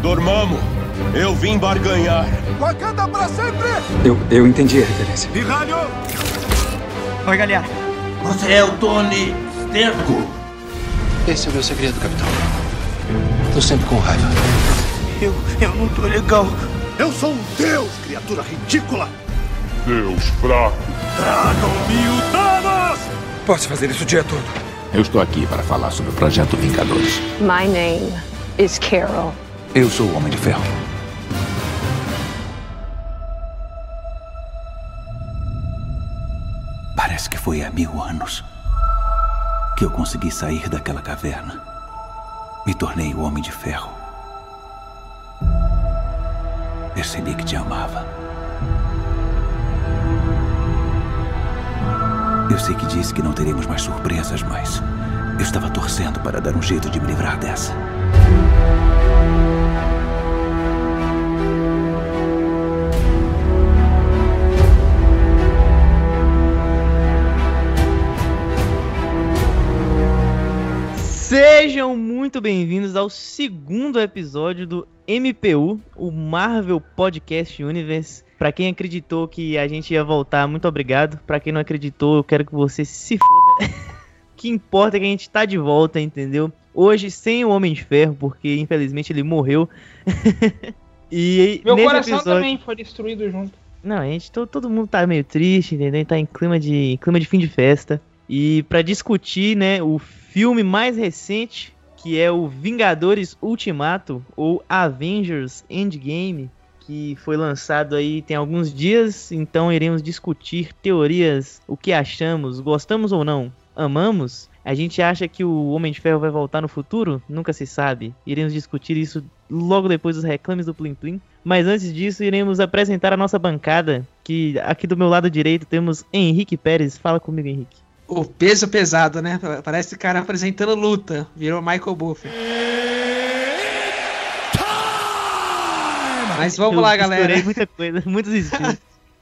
Dormamos. Eu vim barganhar. Wakanda pra sempre! Eu, eu entendi a referência. Pirralho! Oi, galera. Você é o Tony Sterco. Esse é o meu segredo, capitão. Tô sempre com raiva. Eu, eu não tô legal. Eu sou um deus, criatura ridícula! Deus fraco. Tragam-me o Thanos! Posso fazer isso o dia todo. Eu estou aqui para falar sobre o Projeto Vingadores. My name is Carol. Eu sou o Homem de Ferro. Parece que foi há mil anos que eu consegui sair daquela caverna. Me tornei o Homem de Ferro. Percebi que te amava. Eu sei que disse que não teremos mais surpresas, mas eu estava torcendo para dar um jeito de me livrar dessa. Sejam muito bem-vindos ao segundo episódio do MPU, o Marvel Podcast Universe. Pra quem acreditou que a gente ia voltar, muito obrigado. Pra quem não acreditou, eu quero que você se foda. o que importa é que a gente tá de volta, entendeu? Hoje sem o Homem de Ferro, porque infelizmente ele morreu. e Meu coração episódio... também foi destruído junto. Não, a gente, todo, todo mundo tá meio triste, entendeu? Tá em clima de, clima de fim de festa. E pra discutir, né, o filme mais recente, que é o Vingadores Ultimato, ou Avengers Endgame, que foi lançado aí tem alguns dias, então iremos discutir teorias, o que achamos, gostamos ou não, amamos. A gente acha que o Homem de Ferro vai voltar no futuro? Nunca se sabe. Iremos discutir isso logo depois dos reclames do Plim Plim. Mas antes disso, iremos apresentar a nossa bancada, que aqui do meu lado direito temos Henrique Pérez. Fala comigo, Henrique. O peso pesado, né? Parece o cara apresentando luta. Virou Michael Buffer. Mas vamos Eu lá, galera. muita coisa, muitos estilos.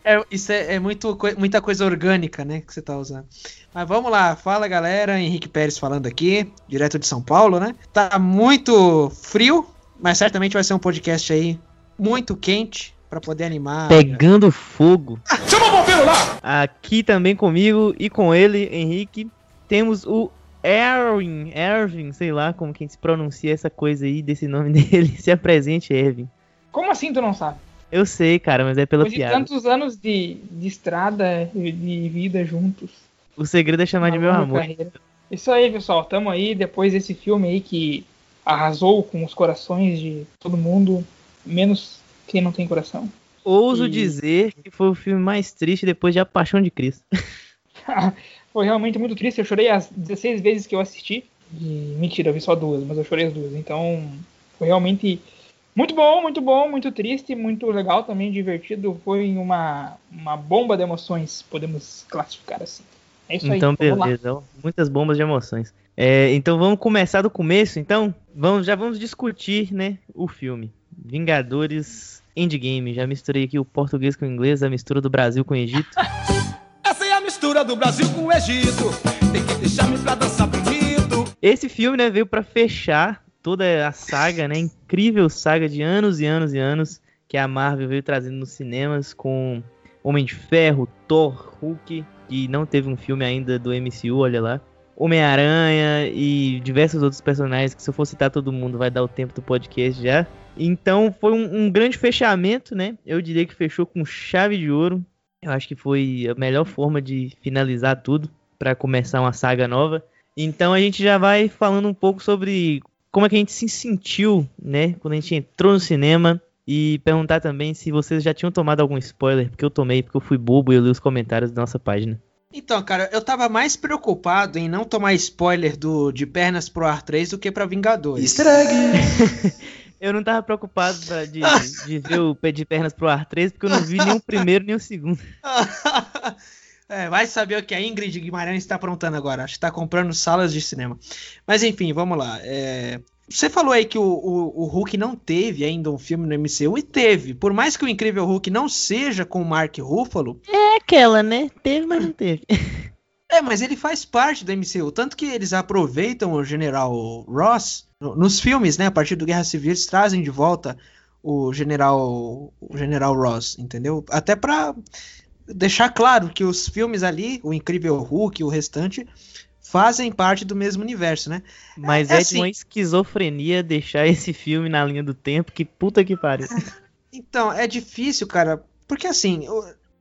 É, isso é, é muito, muita coisa orgânica, né? Que você tá usando. Mas vamos lá, fala galera. Henrique Pérez falando aqui, direto de São Paulo, né? Tá muito frio, mas certamente vai ser um podcast aí muito quente pra poder animar. Pegando fogo. Chama o bombeiro lá! Aqui também comigo e com ele, Henrique, temos o Erwin, Erwin, sei lá como que se pronuncia essa coisa aí desse nome dele. Se apresente, Erwin. Como assim tu não sabe? Eu sei, cara, mas é pela Depois de piada. tantos anos de, de estrada e de vida juntos. O segredo é chamar de meu amor. carreira. Isso aí, pessoal. Tamo aí depois desse filme aí que arrasou com os corações de todo mundo, menos quem não tem coração. Ouso E- dizer que foi o filme mais triste depois de A Paixão de Cristo. Foi realmente muito triste. Eu chorei as 16 vezes que eu assisti. E, mentira, eu vi só duas, mas eu chorei as duas. Então, foi realmente muito bom, muito bom, muito triste, muito legal também, divertido. Foi uma, uma bomba de emoções, podemos classificar assim. É isso Então, aí. lá. beleza. Muitas bombas de emoções. É, então vamos começar do começo, então? Vamos, já vamos discutir, né, o filme. Vingadores Endgame. Já misturei aqui o português com o inglês, a mistura do Brasil com o Egito. Essa é a mistura do Brasil com o Egito. Tem que deixar-me pra dançar bonito. Esse filme, né, veio pra fechar toda a saga, né, incrível saga de anos e anos e anos que a Marvel veio trazendo nos cinemas com Homem de Ferro, Thor, Hulk, que não teve um filme ainda do MCU, olha lá. Homem-Aranha e diversos outros personagens que se eu for citar todo mundo vai dar o tempo do podcast já. Então foi um, um grande fechamento, né? Eu diria que fechou com chave de ouro. Eu acho que foi a melhor forma de finalizar tudo para começar uma saga nova. Então a gente já vai falando um pouco sobre como é que a gente se sentiu, né, quando a gente entrou no cinema e perguntar também se vocês já tinham tomado algum spoiler, porque eu tomei, porque eu fui bobo e eu li os comentários da nossa página. Então, cara, eu tava mais preocupado em não tomar spoiler do De Pernas pro Ar 3 do que pra Vingadores. Eu não tava preocupado pra- de, de ver o pé de pernas pro ar 3, porque eu não vi nem o primeiro nem o segundo. É, vai saber o que a Ingrid Guimarães está aprontando agora. Acho que tá comprando salas de cinema. Mas enfim, vamos lá. É, Você falou aí que o, o, o Hulk não teve ainda um filme no MCU e teve. Por mais que o Incrível Hulk não seja com o Mark Ruffalo, É aquela, né? Teve, mas não teve. É, mas ele faz parte do MCU, tanto que eles aproveitam o General Ross no- nos filmes, né? A partir do Guerra Civil eles trazem de volta o General o General Ross, entendeu? Até pra deixar claro que os filmes ali, o Incrível Hulk e o restante fazem parte do mesmo universo, né? Mas É é, assim- de uma esquizofrenia deixar esse filme na linha do tempo, que puta que pariu. Então, é difícil, cara, porque assim,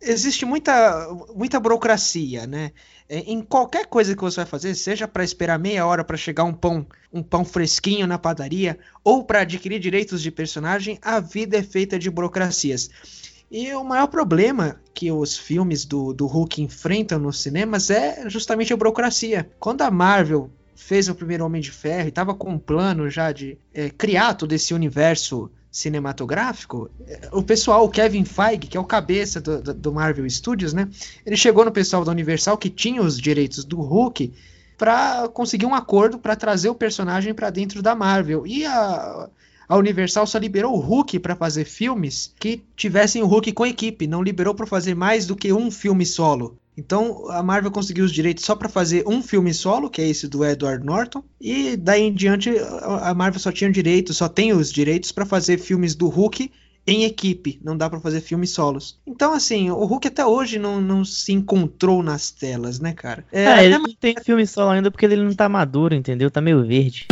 existe muita, muita burocracia, né? É, Em qualquer coisa que você vai fazer, seja para esperar meia hora para chegar um pão, um pão fresquinho na padaria, ou para adquirir direitos de personagem, a vida é feita de burocracias. E o maior problema que os filmes do, do Hulk enfrentam nos cinemas é justamente a burocracia. Quando a Marvel fez o primeiro Homem de Ferro e estava com um plano já de é, criar todo esse universo cinematográfico, o pessoal, o Kevin Feige, que é o cabeça do, do- do Marvel Studios, né? Ele chegou no pessoal da Universal que tinha os direitos do Hulk para conseguir um acordo para trazer o personagem para dentro da Marvel. E a, a Universal só liberou o Hulk para fazer filmes que tivessem o Hulk com equipe, não liberou para fazer mais do que um filme solo. Então a Marvel conseguiu os direitos só para fazer um filme solo, que é esse do Edward Norton, e daí em diante a Marvel só tinha direito, só tem os direitos para fazer filmes do Hulk em equipe, não dá para fazer filmes solos. Então assim, o Hulk até hoje não, não se encontrou nas telas, né, cara? É, Ah, ele não tem filme solo ainda porque ele não tá maduro, entendeu? Tá meio verde.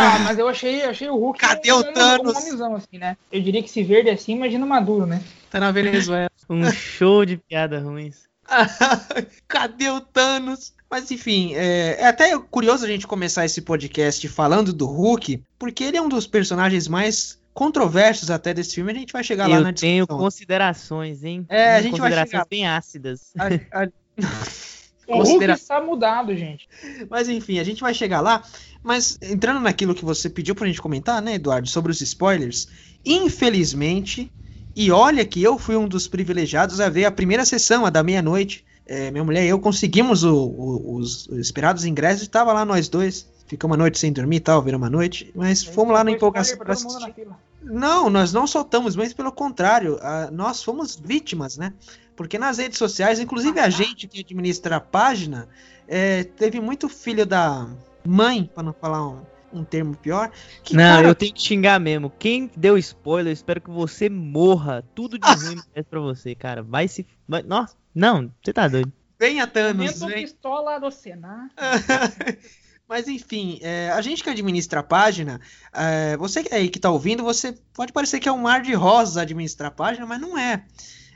Ah, mas eu achei, achei o Hulk Cadê um, o Thanos? um homenzão, assim, né? Eu diria que se verde é assim, imagina maduro, né? tá na Venezuela. Um show de piada ruins. Cadê o Thanos? Mas enfim, é, é até curioso a gente começar esse podcast falando do Hulk, porque ele é um dos personagens mais controversos até desse filme. A gente vai chegar lá na Eu tenho discussão. considerações, hein? É, a gente vai Considerações chegar- bem ácidas. A- a- O Hulk Considera- está mudado, gente. Mas enfim, a gente vai chegar lá. Mas entrando naquilo que você pediu pra gente comentar, né, Eduardo, sobre os spoilers, infelizmente, e olha que eu fui um dos privilegiados a ver a primeira sessão, a da meia-noite. É, minha mulher e eu conseguimos o- o- os esperados ingressos e tava lá nós dois. Ficamos uma noite sem dormir e tal, viramos uma noite. Mas fomos lá na empolgação pra assistir. Não, nós não soltamos, mas pelo contrário, ah, nós fomos vítimas, né? Porque nas redes sociais, inclusive a gente que administra a página, é, teve muito filho da mãe, para não falar um, um termo pior. Que, não, cara, eu tenho que xingar mesmo. Quem deu spoiler, eu espero que você morra. Tudo de ruim merece pra você, cara. Vai se. Vai... Nossa, não, você tá doido. venha Thanos, Momento vem. pistola do Senado. Mas enfim, é, a gente que administra a página, é, você aí que tá ouvindo, você pode parecer que é um mar de rosas administrar a página, mas não é.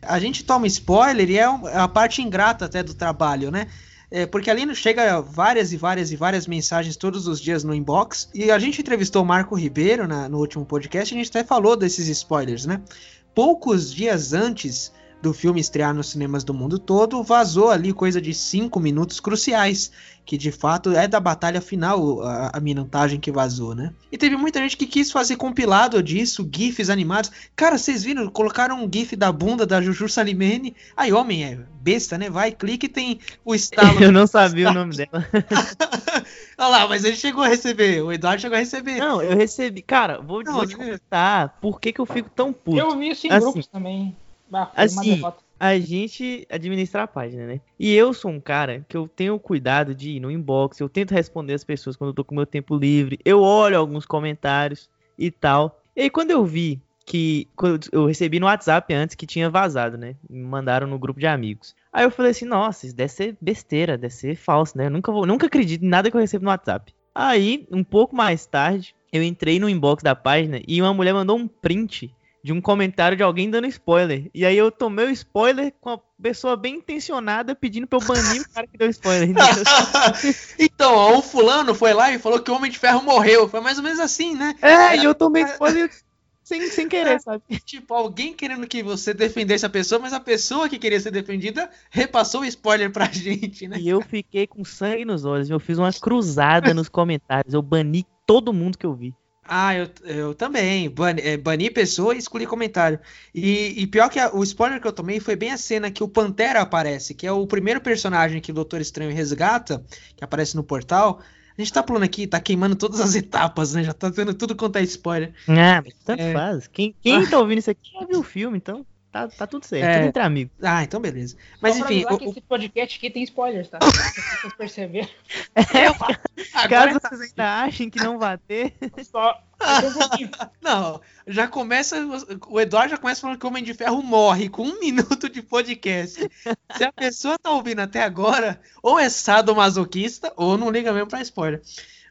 A gente toma spoiler e é, é a parte ingrata até do trabalho, né? É, porque nos chega várias e várias e várias mensagens todos os dias no inbox. E a gente entrevistou o Marco Ribeiro na- no último podcast e a gente até falou desses spoilers, né? Poucos dias antes do filme estrear nos cinemas do mundo todo, vazou ali coisa de cinco minutos cruciais, que de fato é da batalha final a, a minutagem que vazou, né? E teve muita gente que quis fazer compilado disso, GIFs animados. Cara, vocês viram? Colocaram um GIF da bunda da Juju Salimene. Aí, homem, é besta, né? Vai, clica e tem o estalo. Eu não sabia o nome dela. Olha lá, mas ele chegou a receber. O Eduardo chegou a receber. Não, eu recebi. Cara, vou, Não, vou te contar por que, que eu fico tão puto. Eu vi isso em Assim, grupos também. Bah, assim, a gente administra a página, né? E eu sou um cara que eu tenho cuidado de ir no inbox, eu tento responder as pessoas quando eu tô com meu tempo livre, eu olho alguns comentários e tal. E aí quando eu vi que eu recebi no WhatsApp antes que tinha vazado, né? Me mandaram no grupo de amigos. Aí eu falei assim, nossa, isso deve ser besteira, deve ser falso, né? Eu nunca vou, nunca acredito em nada que eu recebo no WhatsApp. Aí, um pouco mais tarde, eu entrei no inbox da página e uma mulher mandou um print de um comentário de alguém dando spoiler. E aí eu tomei o spoiler com a pessoa bem intencionada pedindo pra eu banir o cara que deu spoiler. então, o fulano foi lá e falou que o Homem de Ferro morreu. Foi mais ou menos assim, né? é, e eu tomei spoiler sem, sem querer, sabe? Tipo, alguém querendo que você defendesse a pessoa, mas a pessoa que queria ser defendida repassou o spoiler pra gente, né? E eu fiquei com sangue nos olhos. Eu fiz uma cruzada nos comentários. Eu bani todo mundo que eu vi. Ah, eu, eu também. Bani, é, bani pessoa e excluí comentário. E, e pior que a- o spoiler que eu tomei foi bem a cena que o Pantera aparece, que é o primeiro personagem que o Doutor Estranho resgata, que aparece no portal. A gente tá pulando aqui, tá queimando todas as etapas, né? Já tá vendo tudo quanto é spoiler. Ah, tanto É. faz. Quem, quem tá ouvindo isso aqui já viu o filme, então. Tá, tá tudo certo, É. tudo entre amigos. Ah, então beleza. Mas Só enfim, o- que esse podcast aqui tem spoilers, tá? Pra vocês perceberem. agora Caso vocês ainda achem que não vai ter. Só. Não, já começa. O Eduardo já começa falando que o Homem de Ferro morre com um minuto de podcast. Se a pessoa tá ouvindo até agora, ou é sadomasoquista, ou não liga mesmo pra spoiler.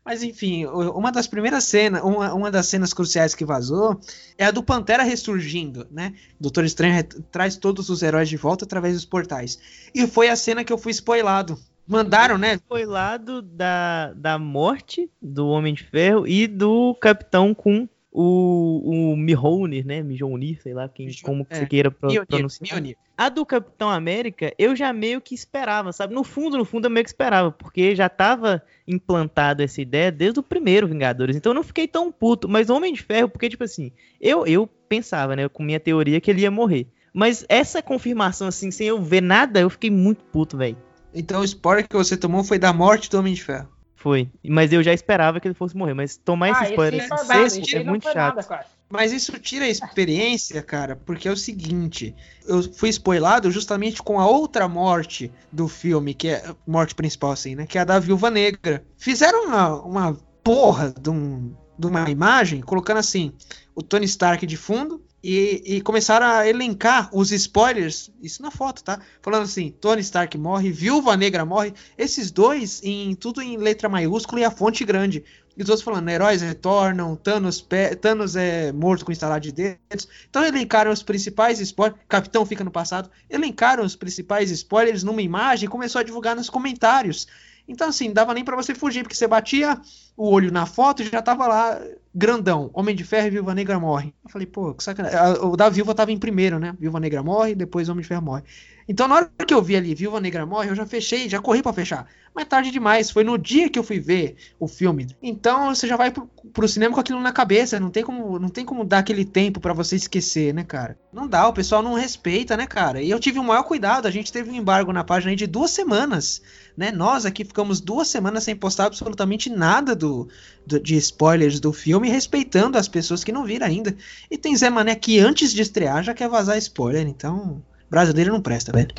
Mas enfim, uma das primeiras cenas, uma, uma das cenas cruciais que vazou é a do Pantera ressurgindo, né? Doutor Estranho traz todos os heróis de volta através dos portais. E foi a cena que eu fui spoilado. Mandaram, né? Foi lá do, da, da morte do Homem de Ferro e do Capitão com o, o Mjolnir, né? Mjolnir, sei lá quem, como que é, você queira pro, Mjolnir, pronunciar. Mjolnir. A do Capitão América, eu já meio que esperava, sabe? No fundo, no fundo, eu meio que esperava, porque já tava implantado essa ideia desde o primeiro Vingadores. Então eu não fiquei tão puto. Mas o Homem de Ferro, porque, tipo assim, eu, eu pensava, né, com minha teoria, que ele ia morrer. Mas essa confirmação, assim, sem eu ver nada, eu fiquei muito puto, velho. Então o spoiler que você tomou foi da morte do Homem de Ferro. Foi. Mas eu já esperava que ele fosse morrer. Mas tomar esse Ah, spoiler esse assim, sexto esse é aí não muito chato. nada, cara. Mas isso tira a experiência, cara, porque é o seguinte: eu fui spoilado justamente com a outra morte do filme, que é a morte principal, assim, né? Que é a da Viúva Negra. Fizeram uma, uma porra de, um- de uma imagem colocando assim: o Tony Stark de fundo. E, e começaram a elencar os spoilers, isso na foto, tá? Falando assim: Tony Stark morre, Viúva Negra morre, esses dois em tudo em letra maiúscula e a fonte grande. E os outros falando, heróis retornam, Thanos, Thanos é morto com instalar de dedos. Então elencaram os principais spoilers, Capitão fica no passado, elencaram os principais spoilers numa imagem e começou a divulgar nos comentários. Então assim, não dava nem pra você fugir, porque você batia o olho na foto e já tava lá grandão, Homem de Ferro e Viúva Negra morre. Eu falei, pô, que sacanagem. O da Viúva tava em primeiro, né? Viúva Negra morre, depois Homem de Ferro morre. Então na hora que eu vi ali Viúva Negra morre, eu já fechei, já corri pra fechar. Mas tarde demais, foi no dia que eu fui ver o filme. Então você já vai pro, pro cinema com aquilo na cabeça, não tem como, não tem como dar aquele tempo pra você esquecer, né, cara? Não dá, o pessoal não respeita, né, cara? E eu tive o maior cuidado, a gente teve um embargo na página aí de duas semanas, né? Nós aqui ficamos duas semanas sem postar absolutamente nada do, do- de spoilers do filme, respeitando as pessoas que não viram ainda. E tem Zé Mané que antes de estrear já quer vazar spoiler, então brasileiro não presta, velho.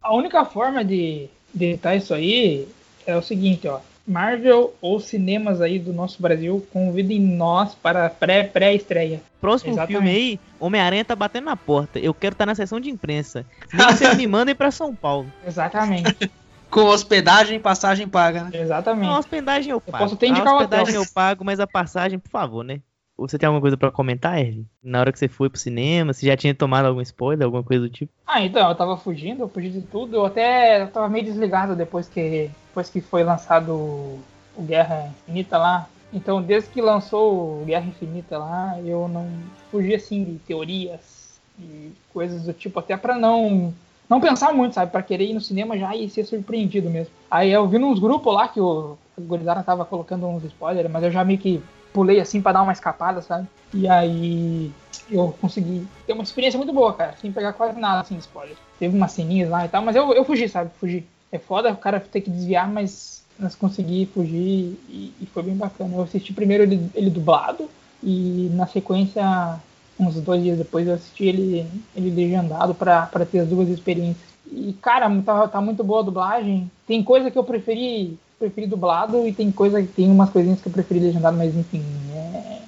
A única forma de, de evitar isso aí é o seguinte, ó. Marvel ou cinemas aí do nosso Brasil convidem nós para pré- pré-estreia. Próximo Exatamente. filme aí, Homem-Aranha tá batendo na porta. Eu quero estar na sessão de imprensa. Nem que vocês me mandem pra São Paulo. Exatamente, Com hospedagem e passagem paga, né? exatamente. A hospedagem eu pago. posso até indicar a o hospedagem hotel. eu pago, mas a passagem, por favor, né? Você tem alguma coisa pra comentar, Erwin? Na hora que você foi pro cinema, você já tinha tomado algum spoiler, alguma coisa do tipo? Ah, então, eu tava fugindo, eu fugi de tudo. Eu até eu tava meio desligado depois que, depois que foi lançado o Guerra Infinita lá. Então, desde que lançou o Guerra Infinita lá, eu não fugi assim de teorias e coisas do tipo, até pra não não pensar muito, sabe? Pra querer ir no cinema já e ser surpreendido mesmo. Aí eu vi nos grupos lá que o, Gurizada tava colocando uns spoilers, mas eu já meio que pulei assim pra dar uma escapada, sabe? E aí eu consegui ter uma experiência muito boa, cara, sem pegar quase nada assim de spoiler. Teve umas ceninhas lá e tal, mas eu, eu fugi, sabe? Fugi. É foda o cara ter que desviar, mas, mas consegui fugir e, e foi bem bacana. Eu assisti primeiro ele, ele dublado e na sequência, uns dois dias depois, eu assisti ele, ele legendado pra ter as duas experiências. E, cara, tá, tá muito boa a dublagem. Tem coisa que eu preferi, preferi dublado e tem coisa tem umas coisinhas que eu preferi legendado, mas enfim, é,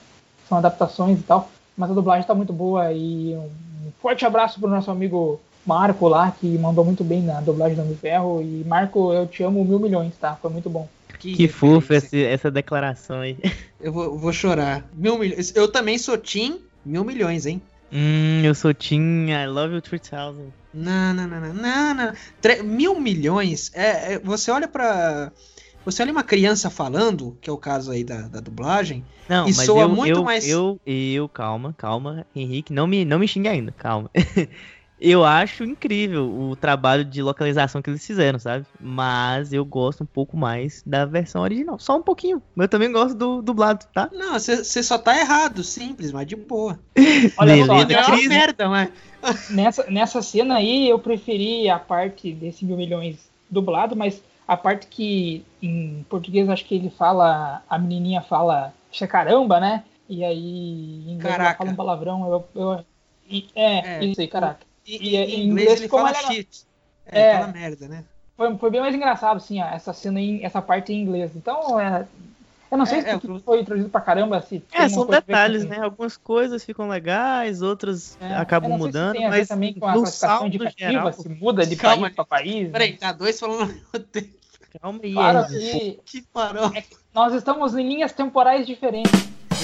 são adaptações e tal. Mas a dublagem tá muito boa e um forte abraço pro nosso amigo Marco lá, que mandou muito bem na dublagem do Homem Ferro. E Marco, eu te amo mil milhões, tá? Foi muito bom. Que fofo essa, essa declaração aí. Eu vou, vou chorar. Mil milhões. Eu também sou Tim, mil milhões, hein? Hum, eu sou Tim, I love you 3000. Não, não, não, não, não, não. Tre- mil milhões. É, é- você olha pra. Você olha uma criança falando, que é o caso aí da, da dublagem, Não, e mas soa eu, muito eu, mais. eu, eu, calma, calma, Henrique, não me, não me xingue ainda, calma. eu acho incrível o trabalho de localização que eles fizeram, sabe? Mas eu gosto um pouco mais da versão original, só um pouquinho. Mas eu também gosto do dublado, tá? Não, você só tá errado, simples, mas de boa. Olha só, Beleza, É uma nessa, merda, mas. nessa, nessa cena aí eu preferi a parte desse mil milhões dublado, mas a parte que em português acho que ele fala, a menininha fala, acho que é caramba, né? E aí em inglês ela Caraca. fala um palavrão. Eu, eu, e- é, É. isso aí, caraca. E, e, em inglês ele fala shit. É, é, fala merda, né? Foi, foi bem mais engraçado, assim, ó, essa cena em, essa parte em inglês. Então, é, eu não sei é, se é, foi introduzido pra caramba. Se é, são detalhes, né? Algumas coisas ficam legais, outras é, acabam mudando. Se mas também com a classificação indicativa, geral, se muda de Calma, país pra país. Peraí, né? tá dois falando Calma aí. Claro que, que parou. É que nós estamos em linhas temporais diferentes.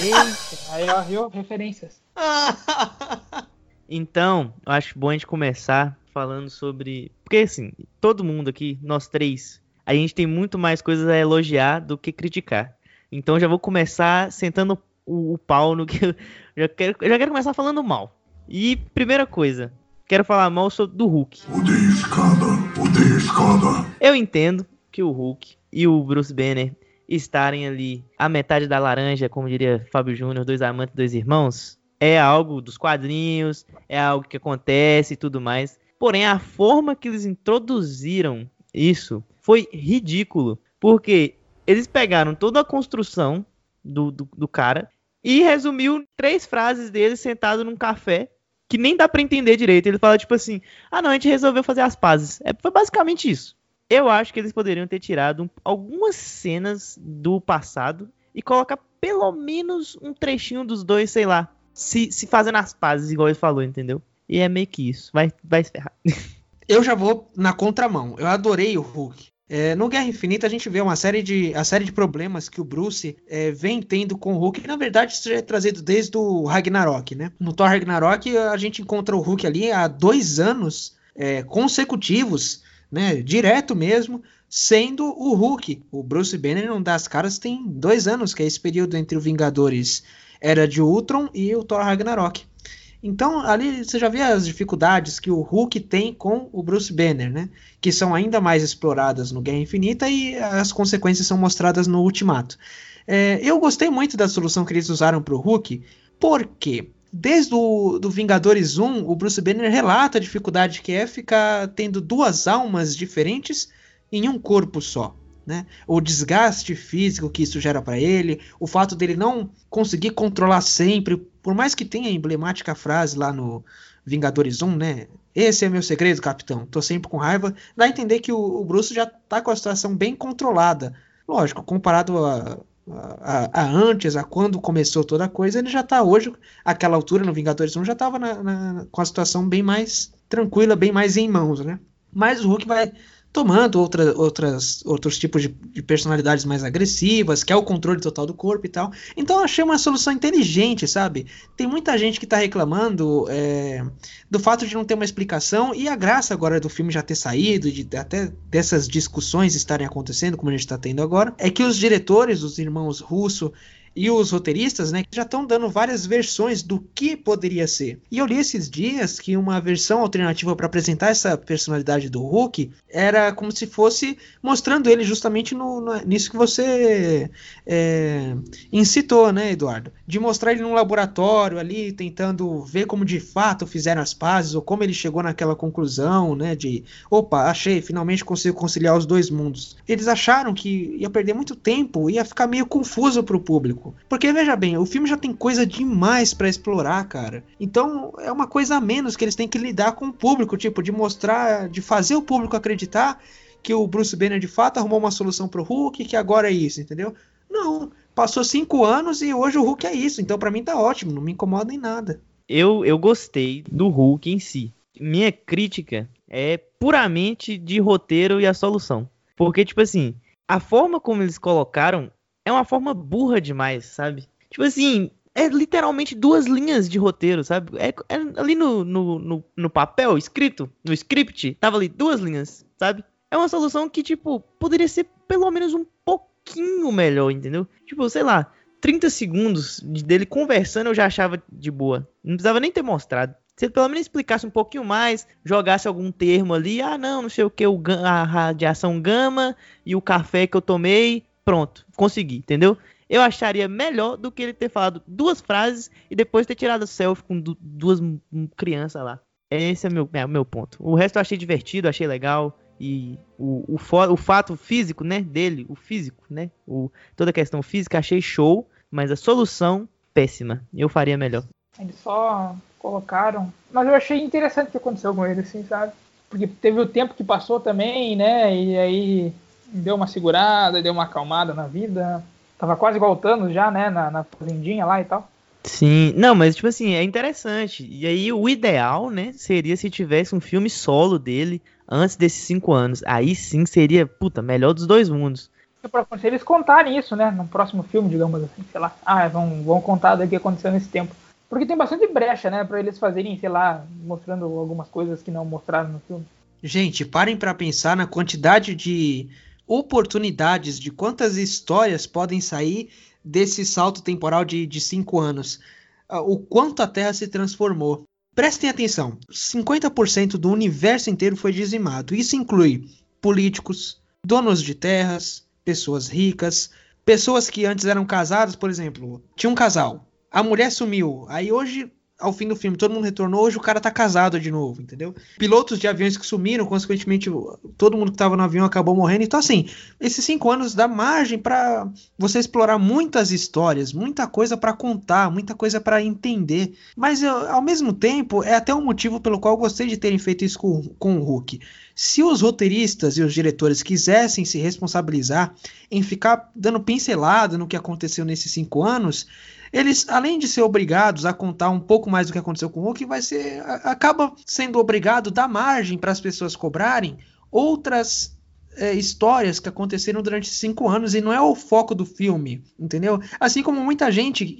Eita, aí ó, viu? Referências. então, eu acho bom a gente começar falando sobre. Porque assim, todo mundo aqui, nós três, a gente tem muito mais coisas a elogiar do que criticar. Então já vou começar sentando o, o pau no que eu já quero, eu já quero começar falando mal. E primeira coisa, quero falar mal sobre do Hulk. Odeio escada, odeio escada. Eu entendo que o Hulk e o Bruce Banner estarem ali a metade da laranja, como diria Fábio Júnior, dois amantes, dois irmãos, é algo dos quadrinhos, é algo que acontece e tudo mais. Porém, a forma que eles introduziram isso foi ridículo, porque eles pegaram toda a construção do, do, do cara e resumiu três frases dele sentado num café que nem dá para entender direito. Ele fala tipo assim: "Ah, não, a gente resolveu fazer as pazes". É, foi basicamente isso. Eu acho que eles poderiam ter tirado algumas cenas do passado e colocar pelo menos um trechinho dos dois, sei lá, se, se fazendo as pazes, igual ele falou, entendeu? E é meio que isso. Vai, vai se ferrar. Eu já vou na contramão. Eu adorei o Hulk. É, no Guerra Infinita a gente vê uma série de, a série de problemas que o Bruce é, vem tendo com o Hulk, que na verdade isso já é trazido desde o Ragnarok, né? No Thor Ragnarok a gente encontra o Hulk ali há dois anos é, consecutivos, né? Direto mesmo, sendo o Hulk. O Bruce Banner não dá as caras tem dois anos, que é esse período entre o Vingadores Era de Ultron e o Thor Ragnarok. Então, ali você já vê as dificuldades que o Hulk tem com o Bruce Banner, né? Que são ainda mais exploradas no Guerra Infinita e as consequências são mostradas no Ultimato. É, eu gostei muito da solução que eles usaram para o Hulk, porque desde o do Vingadores 1, o Bruce Banner relata a dificuldade que é ficar tendo duas almas diferentes em um corpo só. Né? O desgaste físico que isso gera para ele, o fato dele não conseguir controlar sempre, por mais que tenha a emblemática frase lá no Vingadores 1, né? Esse é meu segredo, capitão. Tô sempre com raiva. Dá a entender que o, o Bruce já tá com a situação bem controlada. Lógico, comparado a, a, a, antes, a quando começou toda a coisa, ele já tá hoje, aquela altura no Vingadores 1, já tava na, na, com a situação bem mais tranquila, bem mais em mãos, né? Mas o Hulk vai tomando outra, outras, outros tipos de, de, personalidades mais agressivas, que é o controle total do corpo e tal. Então eu achei uma solução inteligente, sabe? Tem muita gente que está reclamando é, do fato de não ter uma explicação, e a graça agora do filme já ter saído, de até dessas discussões estarem acontecendo, como a gente está tendo agora, é que os diretores, os irmãos Russo e os roteiristas, né, já estão dando várias versões do que poderia ser. E eu li esses dias que uma versão alternativa para apresentar essa personalidade do Hulk era como se fosse mostrando ele justamente no, no nisso que você é, incitou, né, Eduardo? De mostrar ele num laboratório ali, tentando ver como de fato fizeram as pazes, ou como ele chegou naquela conclusão, né, de opa, achei, finalmente consigo conciliar os dois mundos. Eles acharam que ia perder muito tempo, ia ficar meio confuso para o público público. Porque veja bem, o filme já tem coisa demais para explorar, cara. Então é uma coisa a menos que eles têm que lidar com o público, tipo, de mostrar, de fazer o público acreditar que o Bruce Banner de fato arrumou uma solução pro Hulk, que agora é isso, entendeu? Não, passou cinco anos e hoje o Hulk é isso. Então para mim tá ótimo, não me incomoda em nada. Eu, eu gostei do Hulk em si. Minha crítica é puramente de roteiro e a solução. Porque, tipo assim, a forma como eles colocaram é uma forma burra demais, sabe? Tipo assim, é literalmente duas linhas de roteiro, sabe? É, é ali no, no, no, no, papel, escrito, no script, tava ali duas linhas, sabe? É uma solução que, tipo, poderia ser pelo menos um pouquinho melhor, entendeu? Tipo, sei lá, 30 segundos dele conversando eu já achava de boa. Não precisava nem ter mostrado. Se ele pelo menos explicasse um pouquinho mais, jogasse algum termo ali, ah, não, não sei o que, a radiação gama e o café que eu tomei, Pronto, consegui, entendeu? Eu acharia melhor do que ele ter falado duas frases e depois ter tirado selfie com du duas crianças lá. Esse é meu, é meu ponto. O resto eu achei divertido, achei legal. E o, o, o fato físico, né, dele, o físico, né, o, toda a questão física, achei show, mas a solução, péssima. Eu faria melhor. Eles só colocaram. Mas eu achei interessante o que aconteceu com ele, assim, sabe? Porque teve o tempo que passou também, né? E aí deu uma segurada, deu uma acalmada na vida. Tava quase voltando já, né? Na, na fazendinha lá e tal. Sim, não, mas tipo assim, é interessante. E aí o ideal, né, seria se tivesse um filme solo dele antes desses cinco anos. Aí sim seria, puta, melhor dos dois mundos. Se eles contarem isso, né, no próximo filme, digamos assim, sei lá. Ah, vão, vão contar do que aconteceu nesse tempo. Porque tem bastante brecha, né, pra eles fazerem, sei lá, mostrando algumas coisas que não mostraram no filme. Gente, parem para pensar na quantidade de oportunidades, de quantas histórias podem sair desse salto temporal de, de cinco anos. Uh, o quanto a Terra se transformou. Prestem atenção: 50% do universo inteiro foi dizimado. Isso inclui políticos, donos de terras, pessoas ricas, pessoas que antes eram casadas, por exemplo. Tinha um casal, a mulher sumiu, aí hoje ao fim do filme, todo mundo retornou, hoje o cara tá casado de novo, entendeu? Pilotos de aviões que sumiram, consequentemente, todo mundo que tava no avião acabou morrendo. Então, assim, esses cinco anos dá margem para você explorar muitas histórias, muita coisa para contar, muita coisa para entender. Mas, eu, ao mesmo tempo, é até um motivo pelo qual eu gostei de terem feito isso com, com o Hulk. Se os roteiristas e os diretores quisessem se responsabilizar em ficar dando pincelada no que aconteceu nesses cinco anos, eles, além de ser obrigados a contar um pouco mais do que aconteceu com o Hulk, vai ser, acaba sendo obrigado a dar margem para as pessoas cobrarem outras é, histórias que aconteceram durante cinco anos e não é o foco do filme, entendeu? Assim como muita gente,